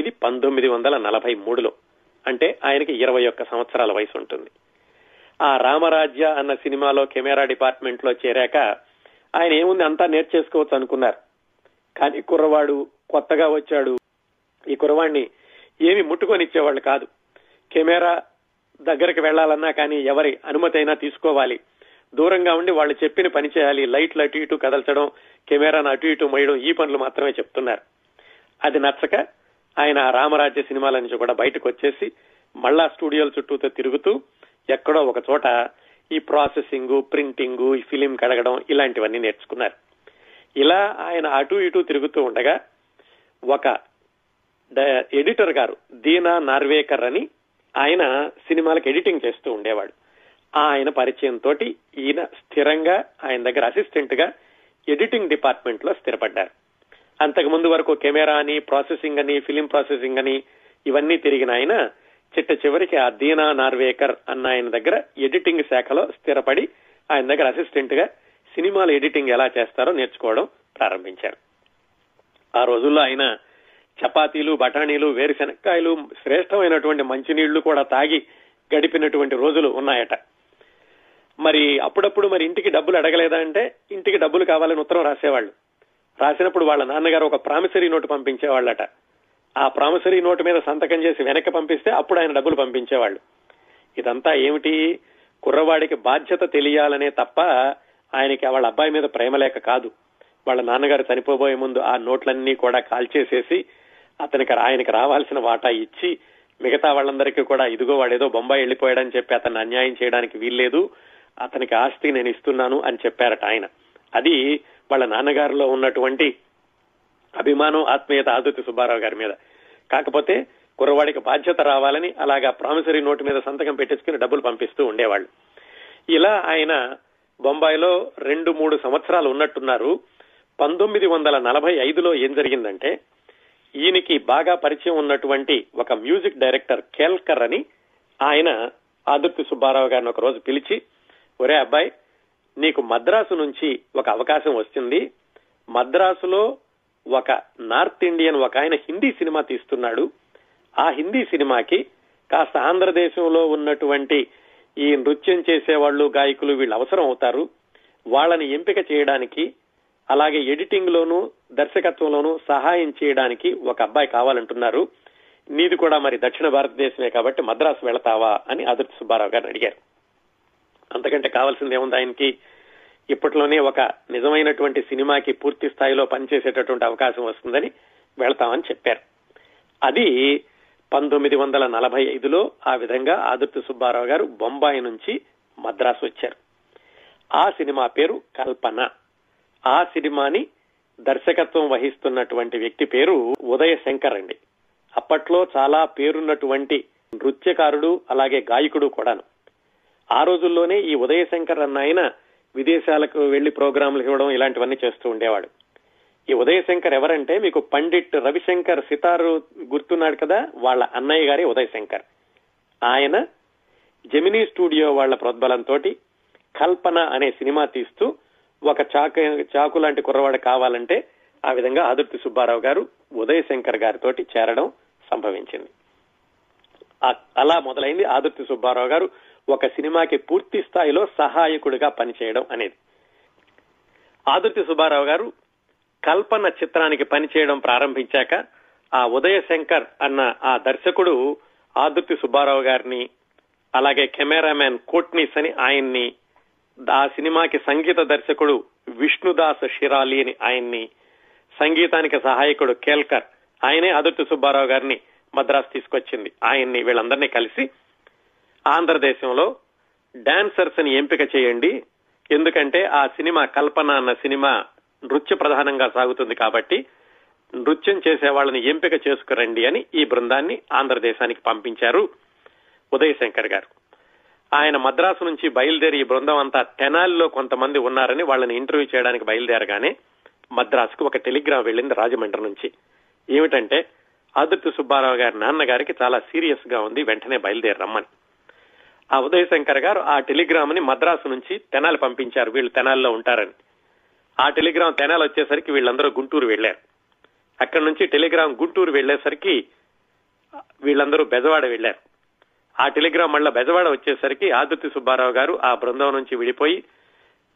ఇది పంతొమ్మిది వందల నలభై మూడులో. అంటే ఆయనకి ఇరవై ఒక్క సంవత్సరాల వయసు ఉంటుంది. ఆ రామరాజ్య అన్న సినిమాలో కెమెరా డిపార్ట్మెంట్లో చేరాక ఆయన ఏముంది అంతా నేర్చేసుకోవచ్చు అనుకున్నారు. కానీ కుర్రవాడు కొత్తగా వచ్చాడు. ఈ కుర్రవాడిని ఏమి ముట్టుకొని ఇచ్చేవాళ్ళు కాదు. కెమెరా దగ్గరికి వెళ్ళాలన్నా కానీ ఎవరి అనుమతి అయినా తీసుకోవాలి. దూరంగా ఉండి వాళ్ళు చెప్పిన పని చేయాలి. లైట్లు అటు ఇటు కదల్చడం కెమెరాను అటు ఇటు మొయ్యడం ఈ పనులు మాత్రమే చెప్తున్నారు. అది నచ్చక ఆయన రామరాజ్య సినిమాల నుంచి కూడా బయటకు వచ్చేసి మళ్ళా స్టూడియోల చుట్టూతో తిరుగుతూ ఎక్కడో ఒక చోట ఈ ప్రాసెసింగ్ ప్రింటింగ్ ఈ ఫిలిం కడగడం ఇలాంటివన్నీ నేర్చుకున్నారు. ఇలా ఆయన అటు ఇటు తిరుగుతూ ఉండగా ఒక ఎడిటర్ గారు దీనా నార్వేకర్ అని ఆయన సినిమాలకు ఎడిటింగ్ చేస్తూ ఉండేవాడు. ఆయన పరిచయం తోటి ఈయన స్థిరంగా ఆయన దగ్గర అసిస్టెంట్గా ఎడిటింగ్ డిపార్ట్మెంట్లో స్థిరపడ్డారు. అంతకు ముందు వరకు కెమెరా అని ప్రాసెసింగ్ అని ఫిలిం ప్రాసెసింగ్ అని ఇవన్నీ తిరిగిన ఆయన చిట్ట చివరికి ఆ దీనా నార్వేకర్ అన్న ఆయన దగ్గర ఎడిటింగ్ శాఖలో స్థిరపడి ఆయన దగ్గర అసిస్టెంట్గా సినిమాల ఎడిటింగ్ ఎలా చేస్తారో నేర్చుకోవడం ప్రారంభించారు. ఆ రోజుల్లో ఆయన చపాతీలు బఠానీలు వేరుశెనక్కాయలు శ్రేష్టమైనటువంటి మంచినీళ్ళు కూడా తాగి గడిపినటువంటి రోజులు ఉన్నాయట. మరి అప్పుడప్పుడు మరి ఇంటికి డబ్బులు అడగలేదా అంటే ఇంటికి డబ్బులు కావాలని ఉత్తరం రాసేవాళ్ళు. రాసినప్పుడు వాళ్ళ నాన్నగారు ఒక ప్రామిసరీ నోటు పంపించేవాళ్ళట. ఆ ప్రామిసరీ నోటు మీద సంతకం చేసి వెనక్కి పంపిస్తే అప్పుడు ఆయన డబ్బులు పంపించేవాళ్ళు. ఇదంతా ఏమిటి? కుర్రవాడికి బాధ్యత తెలియాలనే తప్ప ఆయనకి వాళ్ళ అబ్బాయి మీద ప్రేమ లేక కాదు. వాళ్ళ నాన్నగారు చనిపోబోయే ముందు ఆ నోట్లన్నీ కూడా కాల్చేసేసి అతనికి ఆయనకి రావాల్సిన వాటా ఇచ్చి మిగతా వాళ్ళందరికీ కూడా ఇదిగో వాడేదో బొంబాయి వెళ్ళిపోయాడని చెప్పి అతన్ని అన్యాయం చేయడానికి వీల్లేదు. అతనికి ఆస్తి నేను ఇస్తున్నాను అని చెప్పారట ఆయన. అది వాళ్ళ నాన్నగారిలో ఉన్నటువంటి అభిమానం ఆత్మీయత ఆదుతి సుబ్బారావు గారి మీద. కాకపోతే కుర్రవాడికి బాధ్యత రావాలని అలాగా ప్రామిసరీ నోటు మీద సంతకం పెట్టించుకుని డబ్బులు పంపిస్తూ ఉండేవాళ్ళు. ఇలా ఆయన బొంబాయిలో రెండు మూడు సంవత్సరాలు ఉన్నట్టున్నారు. పంతొమ్మిది వందల నలభై ఐదులో ఏం జరిగిందంటే ఈయనకి బాగా పరిచయం ఉన్నటువంటి ఒక మ్యూజిక్ డైరెక్టర్ కేల్కర్ అని ఆయన ఆదుర్తి సుబ్బారావు గారిని ఒక రోజు పిలిచి ఒరే అబ్బాయి నీకు మద్రాసు నుంచి ఒక అవకాశం వస్తుంది. మద్రాసులో ఒక నార్త్ ఇండియన్ ఒక ఆయన హిందీ సినిమా తీస్తున్నాడు. ఆ హిందీ సినిమాకి కాస్త ఆంధ్రదేశంలో ఉన్నటువంటి ఈ నృత్యం చేసేవాళ్ళు గాయకులు వీళ్ళు అవసరం అవుతారు. వాళ్ళని ఎంపిక చేయడానికి అలాగే ఎడిటింగ్ లోను దర్శకత్వంలోనూ సహాయం చేయడానికి ఒక అబ్బాయి కావాలంటున్నారు. నీది కూడా మరి దక్షిణ భారతదేశమే కాబట్టి మద్రాసు వెళతావా అని అదుర్తి సుబ్బారావు గారిని అడిగారు. అంతకంటే కావాల్సింది ఏముంది ఆయనకి? ఇప్పట్లోనే ఒక నిజమైనటువంటి సినిమాకి పూర్తి స్థాయిలో పనిచేసేటటువంటి అవకాశం వస్తుందని వెళతామని చెప్పారు. అది పంతొమ్మిది వందల నలభై ఐదులో ఆ విధంగా ఆదుర్తి సుబ్బారావు గారు బొంబాయి నుంచి మద్రాసు వచ్చారు. ఆ సినిమా పేరు కల్పన. ఆ సినిమాని దర్శకత్వం వహిస్తున్నటువంటి వ్యక్తి పేరు ఉదయ శంకర్ అండి. అప్పట్లో చాలా పేరున్నటువంటి నృత్యకారుడు అలాగే గాయకుడు కూడాను. ఆ రోజుల్లోనే ఈ ఉదయ శంకర్ అన్న ఆయన విదేశాలకు వెళ్ళి ప్రోగ్రాంలు ఇవ్వడం ఇలాంటివన్నీ చేస్తూ ఉండేవాడు. ఈ ఉదయశంకర్ ఎవరంటే మీకు పండిట్ రవిశంకర్ సితారు గుర్తున్నాడు కదా? వాళ్ళ అన్నయ్య గారి ఉదయ శంకర్. ఆయన జెమినీ స్టూడియో వాళ్ళ ప్రోద్బలంతో కల్పన అనే సినిమా తీస్తూ ఒక చాకు చాకు లాంటి కుర్రవాడు కావాలంటే ఆ విధంగా ఆదుర్తి సుబ్బారావు గారు ఉదయశంకర్ గారితోటి గారితో చేరడం సంభవించింది. అలా మొదలైంది ఆదుర్తి సుబ్బారావు గారు ఒక సినిమాకి పూర్తి స్థాయిలో సహాయకుడిగా పనిచేయడం అనేది. ఆదుర్తి సుబ్బారావు గారు కల్పన చిత్రానికి పనిచేయడం ప్రారంభించాక ఆ ఉదయ శంకర్ అన్న ఆ దర్శకుడు ఆదుర్తి సుబ్బారావు గారిని అలాగే కెమెరామ్యాన్ కోట్నీస్ అని ఆయన్ని ఆ సినిమాకి సంగీత దర్శకుడు విష్ణుదాస్ షిరాలి అని ఆయన్ని సంగీతానికి సహాయకుడు కేల్కర్ ఆయనే అదుర్తి సుబ్బారావు గారిని మద్రాసు తీసుకొచ్చింది. ఆయన్ని వీళ్ళందరినీ కలిసి ఆంధ్రదేశంలో డాన్సర్స్ని ఎంపిక చేయండి. ఎందుకంటే ఆ సినిమా కల్పన అన్న సినిమా నృత్య ప్రధానంగా సాగుతుంది కాబట్టి నృత్యం చేసే వాళ్ళని ఎంపిక చేసుకురండి అని ఈ బృందాన్ని ఆంధ్రదేశానికి పంపించారు ఉదయశంకర్ గారు. ఆయన మద్రాసు నుంచి బయలుదేరి ఈ బృందం అంతా తెనాలిలో కొంతమంది ఉన్నారని వాళ్ళని ఇంటర్వ్యూ చేయడానికి బయలుదేరగానే మద్రాసుకు ఒక టెలిగ్రామ్ వెళ్ళింది రాజమండ్రి నుంచి. ఏమిటంటే ఆదుర్తి సుబ్బారావు గారి నాన్నగారికి చాలా సీరియస్గా ఉంది వెంటనే బయలుదేరి రమ్మని. ఆ ఉదయ శంకర్ గారు ఆ టెలిగ్రామ్ని మద్రాసు నుంచి తెనాలి పంపించారు. వీళ్ళు తెనాలిలో ఉంటారని. ఆ టెలిగ్రామ్ తెనాలి వచ్చేసరికి వీళ్ళందరూ గుంటూరు వెళ్ళారు అక్కడి నుంచి టెలిగ్రామ్ గుంటూరు వెళ్ళేసరికి వీళ్ళందరూ బెజవాడ వెళ్ళారు ఆ టెలిగ్రామ్ మళ్ళా బెజవాడ వచ్చేసరికి ఆదుర్తి సుబ్బారావు గారు ఆ బృందం నుంచి విడిపోయి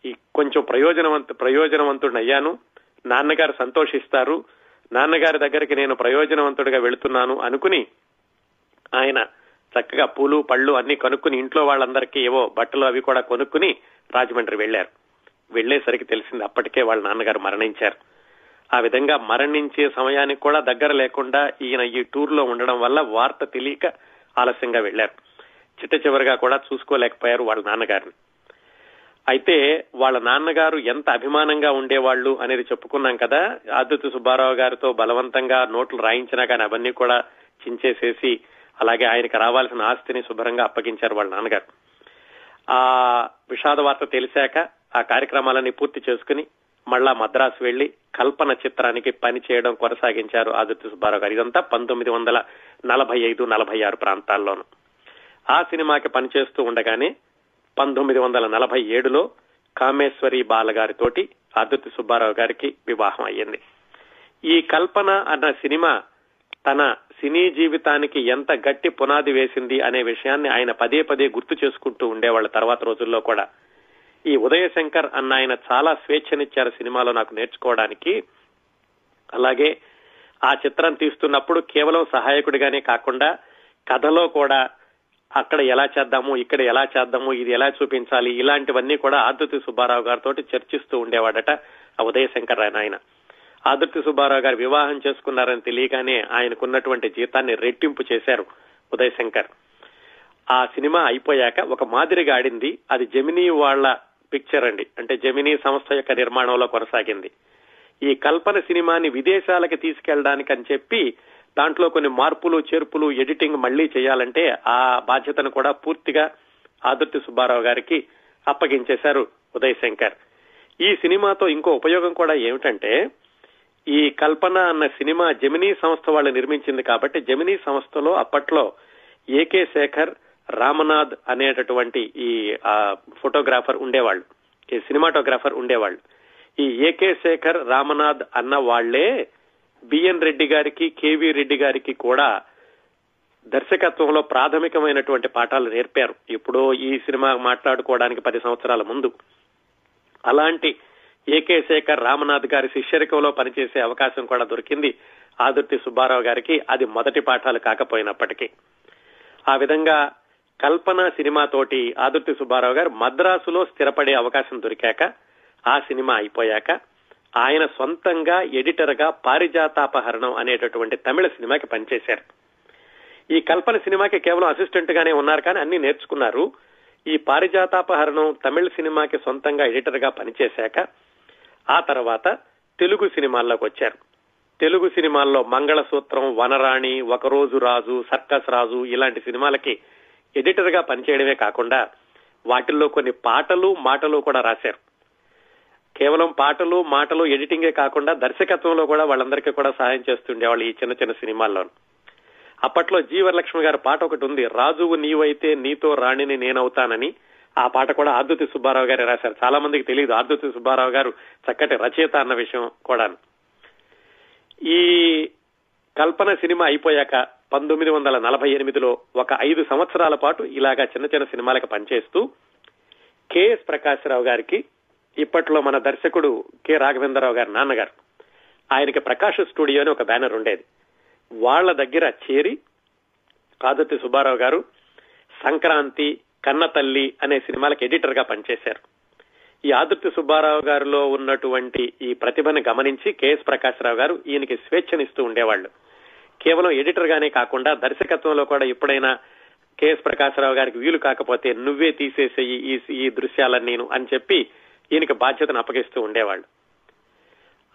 ఈ కొంచెం ప్రయోజనవంత ప్రయోజనవంతుడిని అయ్యాను నాన్నగారు సంతోషిస్తారు. నాన్నగారి దగ్గరికి నేను ప్రయోజనవంతుడిగా వెళుతున్నాను అనుకుని ఆయన చక్కగా పూలు పళ్ళు అన్ని కనుక్కుని ఇంట్లో వాళ్ళందరికీ ఏవో బట్టలు అవి కూడా కొనుక్కుని రాజమండ్రి వెళ్ళారు వెళ్ళేసరికి తెలిసింది అప్పటికే వాళ్ళ నాన్నగారు మరణించారు. ఆ విధంగా మరణించే సమయానికి కూడా దగ్గర లేకుండా ఈయన ఈ టూర్లో ఉండడం వల్ల వార్త తెలియక ఆలస్యంగా వెళ్ళారు చిట్ట చివరిగా కూడా చూసుకోలేకపోయారు వాళ్ళ నాన్నగారిని. అయితే వాళ్ళ నాన్నగారు ఎంత అభిమానంగా ఉండేవాళ్ళు అనేది చెప్పుకున్నాం కదా ఆదిత్య సుబ్బారావు గారితో బలవంతంగా నోట్లు రాయించినా కానీ అవన్నీ కూడా చించేసేసి అలాగే ఆయనకి రావాల్సిన ఆస్తిని శుభ్రంగా అప్పగించారు వాళ్ళ నాన్నగారు. ఆ విషాద వార్త తెలిసాక ఆ కార్యక్రమాలన్నీ పూర్తి చేసుకుని మళ్ళా మద్రాసు వెళ్ళి కల్పన చిత్రానికి పని చేయడం కొనసాగించారు ఆదిత్య సుబ్బారావు గారు. ఇదంతా పంతొమ్మిది వందల నలభై ఐదు నలభై ఆరు ప్రాంతాల్లోనూ. ఆ సినిమాకి పనిచేస్తూ ఉండగానే పంతొమ్మిది వందల నలభై ఏడులో కామేశ్వరి బాలగారితోటి ఆదిత్య సుబ్బారావు గారికి వివాహం అయ్యింది. ఈ కల్పన అన్న సినిమా తన సినీ జీవితానికి ఎంత గట్టి పునాది వేసింది అనే విషయాన్ని ఆయన పదే పదే గుర్తు చేసుకుంటూ ఉండేవాళ్ళ తర్వాత రోజుల్లో కూడా. ఈ ఉదయశంకర్ అన్న ఆయన చాలా స్వేచ్ఛనిచ్చారు సినిమాలో నాకు నేర్చుకోవడానికి. అలాగే ఆ చిత్రం తీస్తున్నప్పుడు కేవలం సహాయకుడిగానే కాకుండా కథలో కూడా అక్కడ ఎలా చేద్దాము ఇక్కడ ఎలా చేద్దాము ఇది ఎలా చూపించాలి ఇలాంటివన్నీ కూడా ఆదుతి సుబ్బారావు గారితో చర్చిస్తూ ఉండేవాడట ఆ ఉదయశంకర్ ఆయన. ఆదుర్తి సుబ్బారావు గారు వివాహం చేసుకున్నారని తెలియగానే ఆయనకున్నటువంటి జీతాన్ని రెట్టింపు చేశారు ఉదయ్ శంకర్. ఆ సినిమా అయిపోయాక ఒక మాదిరిగా ఆడింది. అది జమినీ వాళ్ళ పిక్చర్ అండి. అంటే జమినీ సంస్థ యొక్క నిర్మాణంలో కొనసాగింది. ఈ కల్పన సినిమాని విదేశాలకి తీసుకెళ్ళడానికి అని చెప్పి దాంట్లో కొన్ని మార్పులు చేర్పులు ఎడిటింగ్ మళ్ళీ చేయాలంటే ఆ బాధ్యతను కూడా పూర్తిగా ఆదుర్తి సుబ్బారావు గారికి అప్పగించేశారు ఉదయ్ శంకర్. ఈ సినిమాతో ఇంకో ఉపయోగం కూడా ఏమిటంటే ఈ కల్పన అన్న సినిమా జమినీ సంస్థ వాళ్ళు నిర్మించింది కాబట్టి జమినీ సంస్థలో అప్పట్లో ఏకే శేఖర్ రామనాథ్ అనేటటువంటి ఈ ఫోటోగ్రాఫర్ ఉండేవాళ్ళు. ఈ సినిమాటోగ్రాఫర్ ఉండేవాళ్ళు. ఈ ఏకే శేఖర్ రామనాథ్ అన్న వాళ్ళే బిఎన్ రెడ్డి గారికి కేవీ రెడ్డి గారికి కూడా దర్శకత్వంలో ప్రాథమికమైనటువంటి పాఠాలు నేర్పారు. ఎప్పుడో ఈ సినిమా మాట్లాడుకోవడానికి పది సంవత్సరాల ముందు. అలాంటి ఏకే శేఖర్ రామనాథ్ గారి శిష్యరికంలో పనిచేసే అవకాశం కూడా దొరికింది. ఆదుర్తి సుబ్బారావు గారికి అది మొదటి పాఠాలు కాకపోయినప్పటికీ. ఆ విధంగా కల్పన సినిమాతోటి ఆదుర్తి సుబ్బారావు గారు మద్రాసులో స్థిరపడే అవకాశం దొరికాక ఆ సినిమా అయిపోయాక ఆయన సొంతంగా ఎడిటర్గా పారిజాతాపహరణం అనేటటువంటి తమిళ సినిమాకి పనిచేశారు. ఈ కల్పన సినిమాకి కేవలం అసిస్టెంట్ గానే ఉన్నారు కానీ అన్ని నేర్చుకున్నారు. ఈ పారిజాతాపహరణం తమిళ సినిమాకి సొంతంగా ఎడిటర్గా పనిచేశాక ఆ తర్వాత తెలుగు సినిమాల్లోకి వచ్చారు. తెలుగు సినిమాల్లో మంగళసూత్రం వనరాణి ఒకరోజు రాజు సర్కస్ రాజు ఇలాంటి సినిమాలకి ఎడిటర్గా పనిచేయడమే కాకుండా వాటిల్లో కొన్ని పాటలు మాటలు కూడా రాశారు. కేవలం పాటలు మాటలు ఎడిటింగే కాకుండా దర్శకత్వంలో కూడా వాళ్ళందరికీ కూడా సహాయం చేస్తుండేవాళ్ళు ఈ చిన్న చిన్న సినిమాల్లో. అప్పట్లో జీవలక్ష్మి గారి పాట ఒకటి ఉంది రాజువు నీవైతే నీతో రాణిని నేనవుతానని ఆ పాట కూడా ఆర్దుతి సుబ్బారావు గారే రాశారు. చాలా మందికి తెలియదు ఆదుతి సుబ్బారావు గారు చక్కటి రచయిత అన్న విషయం కూడా ఈ కల్పన సినిమా అయిపోయాక పంతొమ్మిది వందల నలభై ఎనిమిదిలో ఒక ఐదు సంవత్సరాల పాటు ఇలాగా చిన్న చిన్న సినిమాలకు పనిచేస్తూ కెఎస్ ప్రకాశ్రావు గారికి ఇప్పట్లో మన దర్శకుడు కె రాఘవేంద్రరావు గారి నాన్నగారు ఆయనకి ప్రకాశ స్టూడియో అని ఒక బ్యానర్ ఉండేది. వాళ్ళ దగ్గర చేరి ఆదిత్య సుబ్బారావు గారు సంక్రాంతి కన్నతల్లి అనే సినిమాలకు ఎడిటర్గా పనిచేశారు. ఈ ఆదుర్తి సుబ్బారావు గారిలో ఉన్నటువంటి ఈ ప్రతిభను గమనించి కెఎస్ ప్రకాశ్రావు గారు ఈయనకి స్వేచ్ఛనిస్తూ ఉండేవాళ్ళు కేవలం ఎడిటర్ గానే కాకుండా దర్శకత్వంలో కూడా ఎప్పుడైనా కెఎస్ ప్రకాశ్రావు గారికి వీలు కాకపోతే నువ్వే తీసేసేయి ఈ ఈ దృశ్యాలని నేను అని చెప్పి ఈయనకి బాధ్యతను అప్పగిస్తూ ఉండేవాళ్ళు.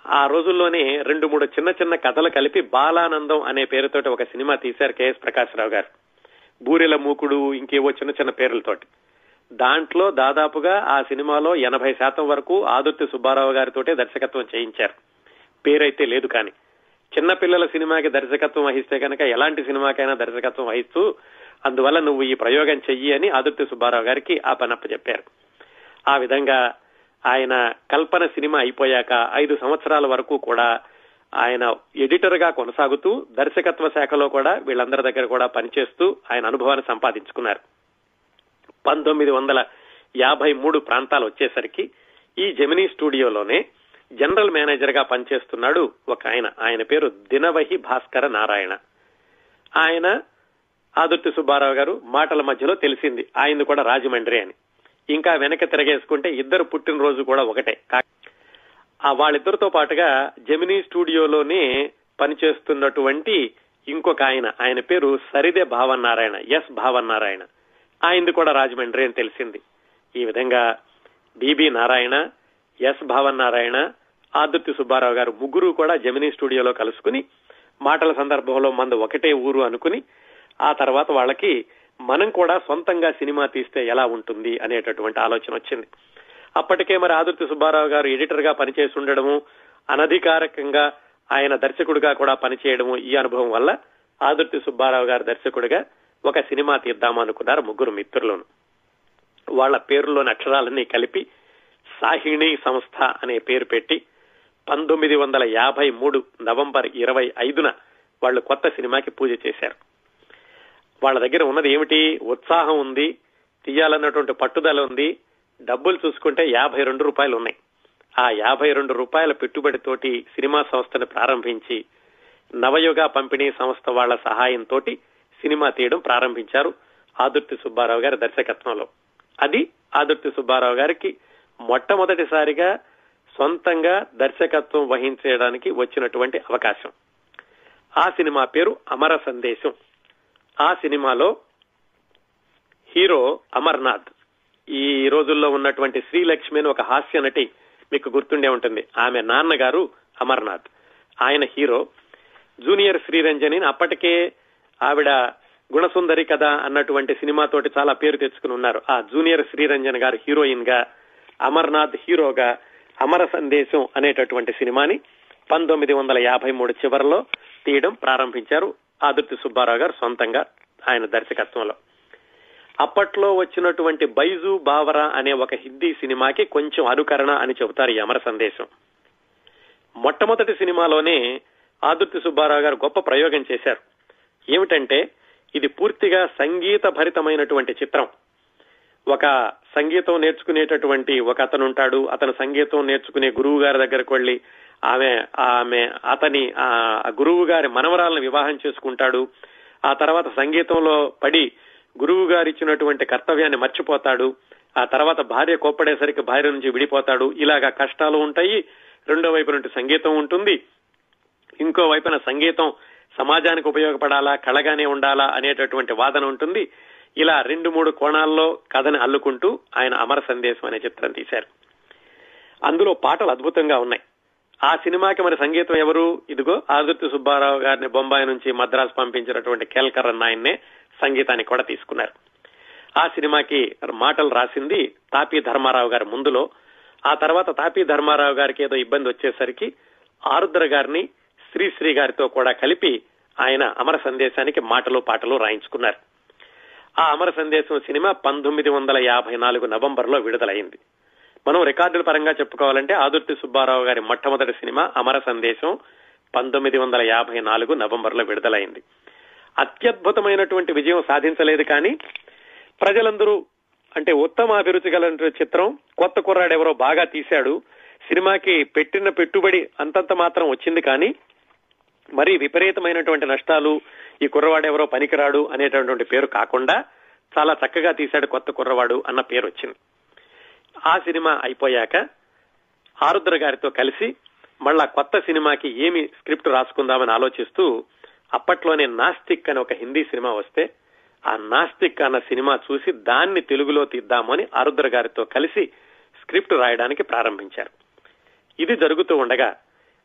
ఆ రోజుల్లోనే రెండు మూడు చిన్న చిన్న కథలు కలిపి బాలానందం అనే పేరుతోటి ఒక సినిమా తీశారు కెఎస్ ప్రకాశ్రావు గారు. బూరెల మూకుడు ఇంకేవో చిన్న చిన్న పేర్లతోటి. దాంట్లో దాదాపుగా ఆ సినిమాలో ఎనభై శాతం వరకు ఆదుర్తి సుబ్బారావు గారితోటే దర్శకత్వం చేయించారు. పేరైతే లేదు కానీ. చిన్నపిల్లల సినిమాకి దర్శకత్వం వహిస్తే కనుక ఎలాంటి సినిమాకైనా దర్శకత్వం వహిస్తూ అందువల్ల నువ్వు ఈ ప్రయోగం చెయ్యి అని ఆదుర్తి సుబ్బారావు గారికి ఆ పనప్ప చెప్పారు. ఆ విధంగా ఆయన కల్పన సినిమా అయిపోయాక ఐదు సంవత్సరాల వరకు కూడా ఆయన ఎడిటర్గా కొనసాగుతూ దర్శకత్వ శాఖలో కూడా వీళ్ళందరి దగ్గర కూడా పనిచేస్తూ ఆయన అనుభవాన్ని సంపాదించుకున్నారు. పంతొమ్మిది వందల యాభై మూడు ప్రాంతాలు వచ్చేసరికి ఈ జెమినీ స్టూడియోలోనే జనరల్ మేనేజర్గా పనిచేస్తున్నాడు ఒక ఆయన. ఆయన పేరు దినవహి భాస్కర నారాయణ. ఆయన ఆదుర్తి సుబ్బారావు గారు మాటల మధ్యలో తెలిసింది. ఆయనది కూడా రాజమండ్రి అని. ఇంకా వెనక తిరగేసుకుంటే ఇద్దరు పుట్టినరోజు కూడా ఒకటే. ఆ వాళ్ళిద్దరితో పాటుగా జెమినీ స్టూడియోలోనే పనిచేస్తున్నటువంటి ఇంకొక ఆయన. ఆయన పేరు సరిదే భావన్నారాయణ ఎస్ భావన్నారాయణ. ఆయనది కూడా రాజమండ్రి అని తెలిసింది. ఈ విధంగా B B Narayana S Bhavanarayana Adurthi Subbarao garu ముగ్గురు కూడా జమినీ స్టూడియోలో కలుసుకుని మాటల సందర్భంలో మంద ఒకటే ఊరు అనుకుని ఆ తర్వాత వాళ్ళకి మనం కూడా సొంతంగా సినిమా తీస్తే ఎలా ఉంటుంది అనేటటువంటి ఆలోచన వచ్చింది. అప్పటికే మరి ఆదుర్తి సుబ్బారావు గారు ఎడిటర్గా పనిచేసి ఉండడము అనధికారికంగా ఆయన దర్శకుడిగా కూడా పనిచేయడము ఈ అనుభవం వల్ల ఆదుర్తి సుబ్బారావు గారు దర్శకుడిగా ఒక సినిమా తీద్దాం అనుకున్నారు ముగ్గురు మిత్రులను. వాళ్ళ పేరులోని అక్షరాలన్నీ కలిపి సాహిణి సంస్థ అనే పేరు పెట్టి పంతొమ్మిది వందల యాభై మూడు నవంబర్ ఇరవై ఐదున వాళ్ళు కొత్త సినిమాకి పూజ చేశారు. వాళ్ళ దగ్గర ఉన్నది ఏమిటి? ఉత్సాహం ఉంది తీయాలన్నటువంటి పట్టుదల ఉంది డబ్బులు చూసుకుంటే యాభై రెండు రూపాయలు ఉన్నాయి. ఆ యాభై రెండు రూపాయల పెట్టుబడితోటి సినిమా సంస్థను ప్రారంభించి నవయుగ పంపిణీ సంస్థ వాళ్ళ సహాయంతో సినిమా తీయడం ప్రారంభించారు ఆదుర్తి సుబ్బారావు గారి దర్శకత్వంలో. అది ఆదుర్తి సుబ్బారావు గారికి మొట్టమొదటిసారిగా సొంతంగా దర్శకత్వం వహించడానికి వచ్చినటువంటి అవకాశం. ఆ సినిమా పేరు అమర సందేశం. ఆ సినిమాలో హీరో అమర్నాథ్ ఈ రోజుల్లో ఉన్నటువంటి శ్రీలక్ష్మి అని ఒక హాస్య నటి మీకు గుర్తుండే ఉంటుంది. ఆమె నాన్నగారు అమర్నాథ్. ఆయన హీరో. జూనియర్ శ్రీరంజని అప్పటికే ఆవిడ గుణసుందరి కదా అన్నటువంటి సినిమాతోటి చాలా పేరు తెచ్చుకుని ఉన్నారు. ఆ జూనియర్ శ్రీరంజన్ గారు హీరోయిన్గా అమర్నాథ్ హీరోగా అమర సందేశం అనేటటువంటి సినిమాని పంతొమ్మిది వందల యాభై మూడు చివరిలో తీయడం ప్రారంభించారు. ఆదుర్తి సుబ్బారావు గారు సొంతంగా ఆయన దర్శకత్వంలో. అప్పట్లో వచ్చినటువంటి బైజు బావరా అనే ఒక హిందీ సినిమాకి కొంచెం అనుకరణ అని చెబుతారు ఈ అమర సందేశం. మొట్టమొదటి సినిమాలోనే ఆదుర్తి సుబ్బారావు గారు గొప్ప ప్రయోగం చేశారు. ఏమిటంటే ఇది పూర్తిగా సంగీత భరితమైనటువంటి చిత్రం. ఒక సంగీతం నేర్చుకునేటటువంటి ఒక అతను ఉంటాడు అతను సంగీతం నేర్చుకునే గురువు గారి దగ్గరకు వెళ్ళి ఆమె ఆమె అతని ఆ గురువు గారి మనవరాలను వివాహం చేసుకుంటాడు. ఆ తర్వాత సంగీతంలో పడి గురువు గారు ఇచ్చినటువంటి కర్తవ్యాన్ని మర్చిపోతాడు. ఆ తర్వాత భార్య కోప్పడేసరికి భార్య నుంచి విడిపోతాడు. ఇలాగా కష్టాలు ఉంటాయి. రెండో వైపు నుండి సంగీతం ఉంటుంది. ఇంకో వైపున సంగీతం సమాజానికి ఉపయోగపడాలా కళగానే ఉండాలా అనేటటువంటి వాదన ఉంటుంది. ఇలా రెండు మూడు కోణాల్లో కథని అల్లుకుంటూ ఆయన అమర సందేశం అనే చిత్రం తీశారు. అందులో పాటలు అద్భుతంగా ఉన్నాయి. ఆ సినిమాకి మరి సంగీతం ఎవరు? ఇదిగో ఆదుర్తి సుబ్బారావు గారిని బొంబాయి నుంచి మద్రాసు పంపించినటువంటి కేల్కర్ ఆయన్నే సంగీతానికి కూడా తీసుకున్నారు. ఆ సినిమాకి మాటలు రాసింది తాపీ ధర్మారావు గారి ముందులో. ఆ తర్వాత తాపీ ధర్మారావు గారికి ఏదో ఇబ్బంది వచ్చేసరికి ఆరుద్ర గారిని శ్రీశ్రీ గారితో కూడా కలిపి ఆయన అమర సందేశానికి మాటలు పాటలు రాయించుకున్నారు. ఆ అమర సందేశం సినిమా పంతొమ్మిది వందల యాభై నాలుగు నవంబర్లో విడుదలైంది. మనం రికార్డుల పరంగా చెప్పుకోవాలంటే ఆదుర్తి సుబ్బారావు గారి మొట్టమొదటి సినిమా అమర సందేశం పంతొమ్మిది వందల యాభై నాలుగు నవంబర్లో విడుదలైంది. అత్యద్భుతమైనటువంటి విజయం సాధించలేదు కానీ ప్రజలందరూ అంటే ఉత్తమ అభిరుచి గల చిత్రం కొత్త కుర్రాడు ఎవరో బాగా తీశాడు. సినిమాకి పెట్టిన పెట్టుబడి అంతంత మాత్రం వచ్చింది కానీ మరి విపరీతమైనటువంటి నష్టాలు ఈ కుర్రవాడు ఎవరో పనికిరాడు అనేటటువంటి పేరు కాకుండా చాలా చక్కగా తీశాడు కొత్త కుర్రవాడు అన్న పేరు వచ్చింది. ఆ సినిమా అయిపోయాక ఆరుద్ర గారితో కలిసి మళ్ళా కొత్త సినిమాకి ఏమి స్క్రిప్ట్ రాసుకుందామని ఆలోచిస్తూ అప్పట్లోనే నాస్తిక్ అని ఒక హిందీ సినిమా వస్తే ఆ నాస్తిక్ అన్న సినిమా చూసి దాన్ని తెలుగులో తీద్దామని ఆరుద్ర గారితో కలిసి స్క్రిప్ట్ రాయడానికి ప్రారంభించారు. ఇది జరుగుతూ ఉండగా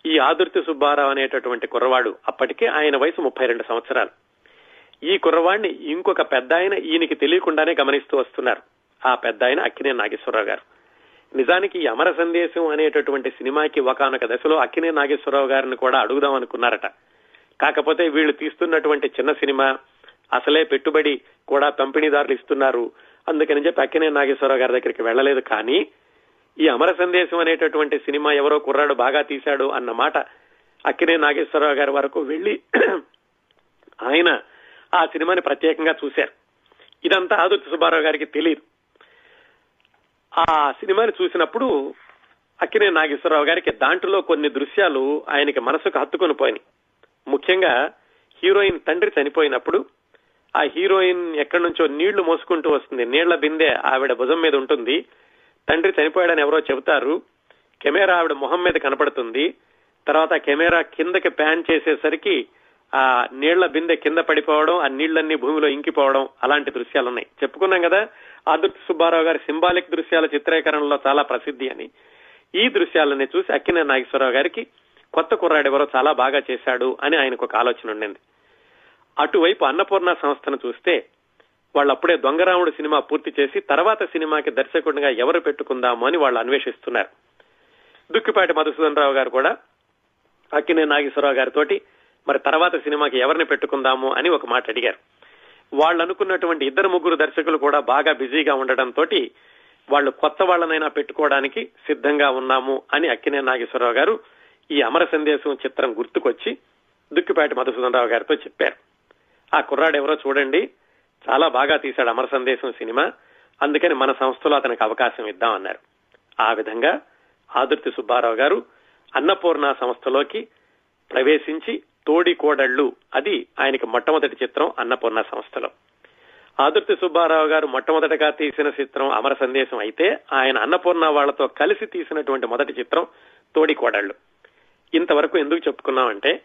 ఈ ఆదుర్తి సుబ్బారావు అనేటటువంటి కుర్రవాడు అప్పటికే ఆయన వయసు ముప్పై రెండు సంవత్సరాలు. ఈ కుర్రవాడిని ఇంకొక పెద్ద ఆయన ఈయనకి తెలియకుండానే గమనిస్తూ వస్తున్నారు. ఆ పెద్ద ఆయన అక్కినే నాగేశ్వరరావు గారు. నిజానికి ఈ అమర సందేశం అనేటటువంటి సినిమాకి ఒకనొక దశలో అక్కినే నాగేశ్వరరావు గారిని కూడా అడుగుదాం అనుకున్నారట. కాకపోతే వీళ్ళు తీస్తున్నటువంటి చిన్న సినిమా అసలే పెట్టుబడి కూడా పంపిణీదారులు ఇస్తున్నారు. అందుకని చెప్పి అక్కినే నాగేశ్వరరావు గారి దగ్గరికి వెళ్ళలేదు. కానీ ఈ అమర సందేశం అనేటటువంటి సినిమా ఎవరో కుర్రాడు బాగా తీశాడు అన్న మాట అక్కినే నాగేశ్వరరావు గారి వరకు వెళ్ళి ఆయన ఆ సినిమాని ప్రత్యేకంగా చూశారు. ఇదంతా ఆదుర్తి సుబ్బారావు గారికి తెలియదు. ఆ సినిమాని చూసినప్పుడు అక్కినే నాగేశ్వరరావు గారికి దాంట్లో కొన్ని దృశ్యాలు ఆయనకి మనసుకు హత్తుకొని పోయినాయి. ముఖ్యంగా హీరోయిన్ తండ్రి చనిపోయినప్పుడు ఆ హీరోయిన్ ఎక్కడి నుంచో నీళ్ళు మోసుకుంటూ వస్తుంది. నీళ్ళ బిందె ఆవిడ భుజం మీద ఉంటుంది. తండ్రి చనిపోయాడని ఎవరో చెబుతారు. కెమెరా ఆవిడ మొహం మీద కనపడుతుంది. తర్వాత కెమెరా కిందకి ప్యాన్ చేసేసరికి ఆ నీళ్ళ బిందె కింద పడిపోవడం ఆ నీళ్ళన్నీ భూమిలో ఇంకిపోవడం అలాంటి దృశ్యాలు ఉన్నాయి చెప్పుకున్నాం కదా ఆదుర్తి సుబ్బారావు గారి సింబాలిక్ దృశ్యాల చిత్రీకరణలో చాలా ప్రసిద్ధి అని. ఈ దృశ్యాలని చూసి అక్కినే నాగేశ్వరరావు గారికి కొత్త కుర్రాడెవరో చాలా బాగా చేశాడు అని ఆయనకు ఒక ఆలోచన ఉండింది. అటువైపు అన్నపూర్ణ సంస్థను చూస్తే వాళ్ళు అప్పుడే దొంగరాముడు సినిమా పూర్తి చేసి తర్వాత సినిమాకి దర్శకుడిగా ఎవరు పెట్టుకుందాము అని వాళ్ళు అన్వేషిస్తున్నారు. దుక్కిపాటి మధుసూదన్ రావు గారు కూడా అక్కినే నాగేశ్వరరావు గారితోటి మరి తర్వాత సినిమాకి ఎవరిని పెట్టుకుందాము అని ఒక మాట అడిగారు. వాళ్ళు అనుకున్నటువంటి ఇద్దరు ముగ్గురు దర్శకులు కూడా బాగా బిజీగా ఉండటంతో వాళ్ళు కొత్త వాళ్ళనైనా పెట్టుకోవడానికి సిద్ధంగా ఉన్నాము అని అక్కినే నాగేశ్వరరావు గారు ఈ అమర సందేశం చిత్రం గుర్తుకొచ్చి దుక్కిపాటి మధుసూదన్ రావు గారితో చెప్పారు. ఆ కుర్రాడు ఎవరో చూడండి. చాలా బాగా తీశాడు అమర సందేశం సినిమా. అందుకని మన సంస్థలో అతనికి అవకాశం ఇద్దామన్నారు ఆ విధంగా ఆదుర్తి సుబ్బారావు గారు అన్నపూర్ణ సంస్థలోకి ప్రవేశించి తోడి కోడళ్ళు అది ఆయనకి మొట్టమొదటి చిత్రం అన్నపూర్ణ సంస్థలో. ఆదుర్తి సుబ్బారావు గారు మొట్టమొదటగా తీసిన చిత్రం అమర సందేశం అయితే ఆయన అన్నపూర్ణ వాళ్ళతో కలిసి తీసినటువంటి మొదటి చిత్రం తోడి కోడళ్ళు ఇంతవరకు ఎందుకు చెప్పుకున్నామంటే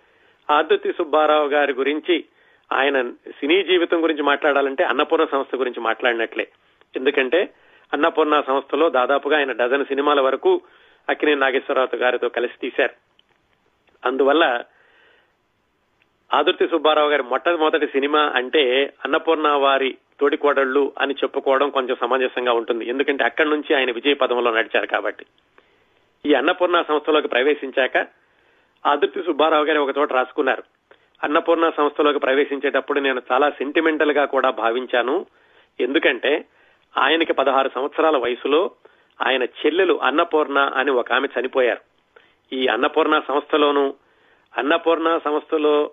ఆదుర్తి సుబ్బారావు గారి గురించి ఆయన సినీ జీవితం గురించి మాట్లాడాలంటే అన్నపూర్ణ సంస్థ గురించి మాట్లాడినట్లే. ఎందుకంటే అన్నపూర్ణ సంస్థలో దాదాపుగా ఆయన డజన్ సినిమాల వరకు అక్కినే నాగేశ్వరరావు గారితో కలిసి తీశారు. అందువల్ల ఆదుర్తి సుబ్బారావు గారి మొట్టమొదటి సినిమా అంటే అన్నపూర్ణ వారి తోడికోడళ్ళు అని చెప్పుకోవడం కొంచెం సమంజసంగా ఉంటుంది. ఎందుకంటే అక్కడి నుంచి ఆయన విజయ పదంలో నడిచారు కాబట్టి. ఈ అన్నపూర్ణ సంస్థలోకి ప్రవేశించాక ఆదుర్తి సుబ్బారావు గారి ఒక చోట రాసుకున్నారు. అన్నపూర్ణ సంస్థలోకి ప్రవేశించేటప్పుడు నేను చాలా సెంటిమెంటల్గా కూడా భావించాను. ఎందుకంటే ఆయనకి పదహారు సంవత్సరాల వయసులో ఆయన చెల్లెలు అన్నపూర్ణ అని ఒక ఆమె చనిపోయారు. ఈ అన్నపూర్ణ సంస్థలోను అన్నపూర్ణ సంస్థలో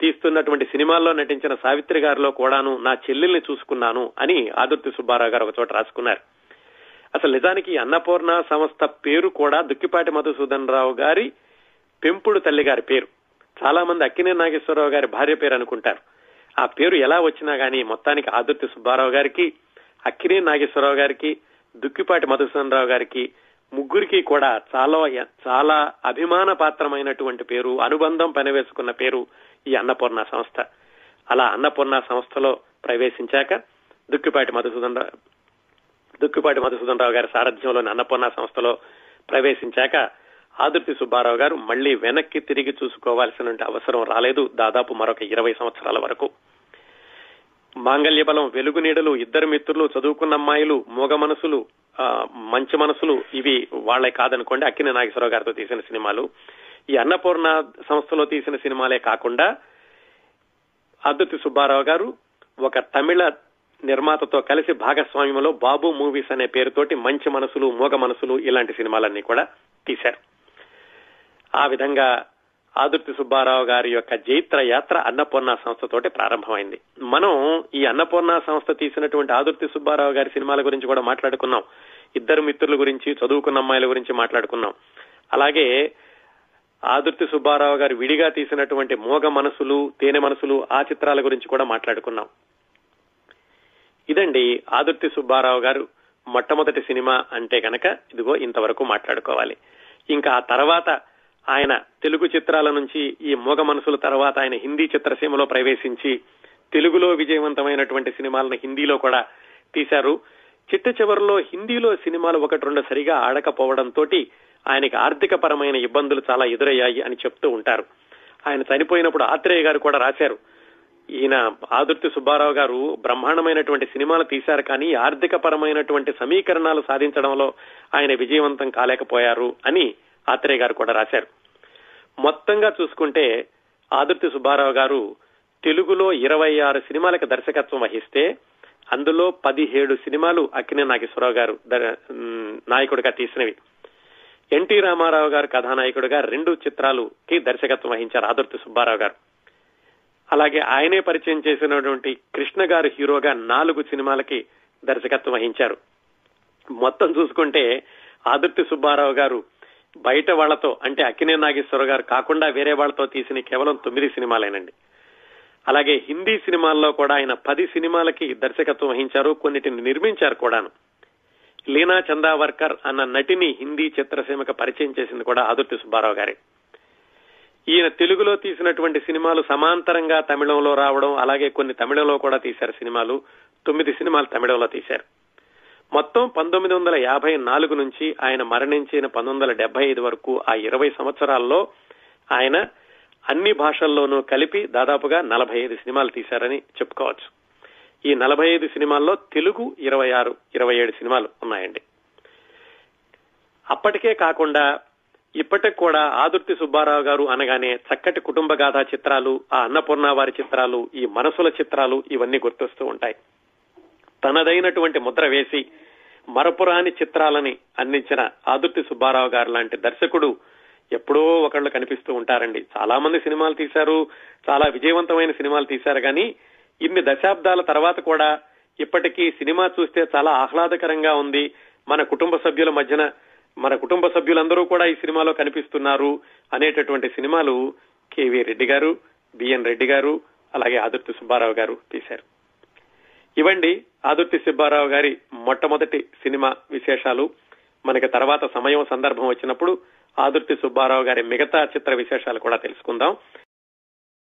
తీస్తున్నటువంటి సినిమాల్లో నటించిన సావిత్రి గారిలో కూడాను నా చెల్లెల్ని చూసుకున్నాను అని ఆదుర్తి సుబ్బారావు గారు ఒక చోట రాసుకున్నారు. అసలు నిజానికి అన్నపూర్ణ సంస్థ పేరు కూడా దుక్కిపాటి మధుసూదన్ రావు గారి పెంపుడు తల్లి గారి పేరు. చాలా మంది అక్కినే నాగేశ్వరరావు గారి భార్య పేరు అనుకుంటారు. ఆ పేరు ఎలా వచ్చినా గానీ మొత్తానికి ఆదుర్తి సుబ్బారావు గారికి అక్కినే నాగేశ్వరరావు గారికి దుక్కిపాటి మధుసూదన్ రావు గారికి ముగ్గురికి కూడా చాలా చాలా అభిమాన పాత్రమైనటువంటి పేరు అనుబంధం పనివేసుకున్న పేరు ఈ అన్నపూర్ణ సంస్థ. అలా అన్నపూర్ణ సంస్థలో ప్రవేశించాక దుక్కిపాటి మధుసూదన్ రావు దుక్కిపాటి మధుసూదన్ రావు గారి సారథ్యంలోని అన్నపూర్ణ సంస్థలో ప్రవేశించాక ఆదుర్తి సుబ్బారావు గారు మళ్ళీ వెనక్కి తిరిగి చూసుకోవాల్సిన అవసరం రాలేదు. దాదాపు మరొక ఇరవై సంవత్సరాల వరకు. మాంగళ్య బలం వెలుగు నీడలు ఇద్దరు మిత్రులు చదువుకున్న అమ్మాయిలు మూగ మనసులు మంచి మనసులు ఇవి వాళ్ళే కాదనుకోండి. అక్కిన నాగేశ్వరరావు గారితో తీసిన సినిమాలు. ఈ అన్నపూర్ణ సంస్థలో తీసిన సినిమాలే కాకుండా అద్దుతి సుబ్బారావు గారు ఒక తమిళ నిర్మాతతో కలిసి భాగస్వామ్యంలో బాబు మూవీస్ అనే పేరుతోటి మంచి మనసులు మూగ మనసులు ఇలాంటి సినిమాలన్నీ కూడా తీశారు. ఆ విధంగా ఆదుర్తి సుబ్బారావు గారి యొక్క జైత్ర యాత్ర అన్నపూర్ణ సంస్థతోటి ప్రారంభమైంది. మనం ఈ అన్నపూర్ణ సంస్థ తీసినటువంటి ఆదుర్తి సుబ్బారావు గారి సినిమాల గురించి కూడా మాట్లాడుకున్నాం. ఇద్దరు మిత్రుల గురించి చదువుకున్న అమ్మాయిల గురించి మాట్లాడుకున్నాం. అలాగే ఆదుర్తి సుబ్బారావు గారు విడిగా తీసినటువంటి మోగ మనసులు తేనె మనసులు ఆ చిత్రాల గురించి కూడా మాట్లాడుకున్నాం. ఇదండి ఆదుర్తి సుబ్బారావు గారు మొట్టమొదటి సినిమా అంటే కనుక ఇదిగో ఇంతవరకు మాట్లాడుకోవాలి. ఇంకా ఆ తర్వాత ఆయన తెలుగు చిత్రాల నుంచి ఈ మోగ మనసుల తర్వాత ఆయన హిందీ చిత్రసీమలో ప్రవేశించి తెలుగులో విజయవంతమైనటువంటి సినిమాలను హిందీలో కూడా తీశారు. చిట్ట చివరిలో హిందీలో సినిమాలు ఒకటి రెండు సరిగా ఆడకపోవడంతో ఆయనకి ఆర్థిక పరమైన ఇబ్బందులు చాలా ఎదురయ్యాయి అని చెప్తూ ఉంటారు. ఆయన చనిపోయినప్పుడు ఆత్రేయ గారు కూడా రాశారు. ఈయన ఆదుర్తి సుబ్బారావు గారు బ్రహ్మాండమైనటువంటి సినిమాలు తీశారు కానీ ఆర్థిక పరమైనటువంటి సమీకరణాలు సాధించడంలో ఆయన విజయవంతం కాలేకపోయారు అని ఆత్రేయ గారు కూడా రాశారు. మొత్తంగా చూసుకుంటే ఆదుర్తి సుబ్బారావు గారు తెలుగులో ఇరవై ఆరు సినిమాలకు దర్శకత్వం వహిస్తే అందులో పదిహేడు సినిమాలు అక్కినే నాగేశ్వరరావు గారు నాయకుడిగా తీసినవి. ఎన్టీ రామారావు గారు కథానాయకుడిగా రెండు చిత్రాలుకి దర్శకత్వం వహించారు ఆదుర్తి సుబ్బారావు గారు. అలాగే ఆయనే పరిచయం చేసినటువంటి కృష్ణ గారు హీరోగా నాలుగు సినిమాలకి దర్శకత్వం వహించారు. మొత్తం చూసుకుంటే ఆదుర్తి సుబ్బారావు గారు బయట వాళ్ళతో అంటే అక్కినే నాగేశ్వర గారు కాకుండా వేరే వాళ్ళతో తీసిన కేవలం తొమ్మిది సినిమాలేనండి. అలాగే హిందీ సినిమాల్లో కూడా ఆయన పది సినిమాలకి దర్శకత్వం వహించారు కొన్నిటిని నిర్మించారు కూడాను. లీనా చందావర్కర్ అన్న నటిని హిందీ చిత్రసీమకు పరిచయం చేసింది కూడా ఆదుర్తి సుబ్బారావు గారే. ఈయన తెలుగులో తీసినటువంటి సినిమాలు సమాంతరంగా తమిళంలో రావడం అలాగే కొన్ని తమిళంలో కూడా తీశారు సినిమాలు. తొమ్మిది సినిమాలు తమిళంలో తీశారు. మొత్తం పంతొమ్మిది వందల యాభై నాలుగు నుంచి ఆయన మరణించిన పంతొమ్మిది వందల డెబ్బై ఐదు వరకు ఆ ఇరవై సంవత్సరాల్లో ఆయన అన్ని భాషల్లోనూ కలిపి దాదాపుగా నలభై ఐదు సినిమాలు తీశారని చెప్పుకోవచ్చు. ఈ నలభై ఐదు సినిమాల్లో తెలుగు ఇరవై ఆరు ఇరవై ఏడు సినిమాలు ఉన్నాయండి. అప్పటికే కాకుండా ఇప్పటికి కూడా ఆదుర్తి సుబ్బారావు గారు అనగానే చక్కటి కుటుంబ గాథా చిత్రాలు ఆ అన్నపూర్ణ వారి చిత్రాలు ఈ మనసుల చిత్రాలు ఇవన్నీ గుర్తొస్తూ ఉంటాయి. తనదైనటువంటి ముద్ర వేసి మరపురాని చిత్రాలని అందించిన ఆదుర్తి సుబ్బారావు గారు లాంటి దర్శకుడు ఎప్పుడో ఒకళ్ళు కనిపిస్తూ ఉంటారండి. చాలా మంది సినిమాలు తీశారు చాలా విజయవంతమైన సినిమాలు తీశారు కానీ ఇన్ని దశాబ్దాల తర్వాత కూడా ఇప్పటికీ సినిమా చూస్తే చాలా ఆహ్లాదకరంగా ఉంది. మన కుటుంబ సభ్యుల మధ్యన మన కుటుంబ సభ్యులందరూ కూడా ఈ సినిమాలో కనిపిస్తున్నారు అనేటటువంటి సినిమాలు కేవీ రెడ్డి గారు బిఎన్ రెడ్డి గారు అలాగే ఆదుర్తి సుబ్బారావు గారు తీశారు. ఇవండి ఆదుర్తి సుబ్బారావు గారి మొట్టమొదటి సినిమా విశేషాలు. మనకి తర్వాత సమయం సందర్భం వచ్చినప్పుడు ఆదుర్తి సుబ్బారావు గారి మిగతా చిత్ర విశేషాలు కూడా తెలుసుకుందాం.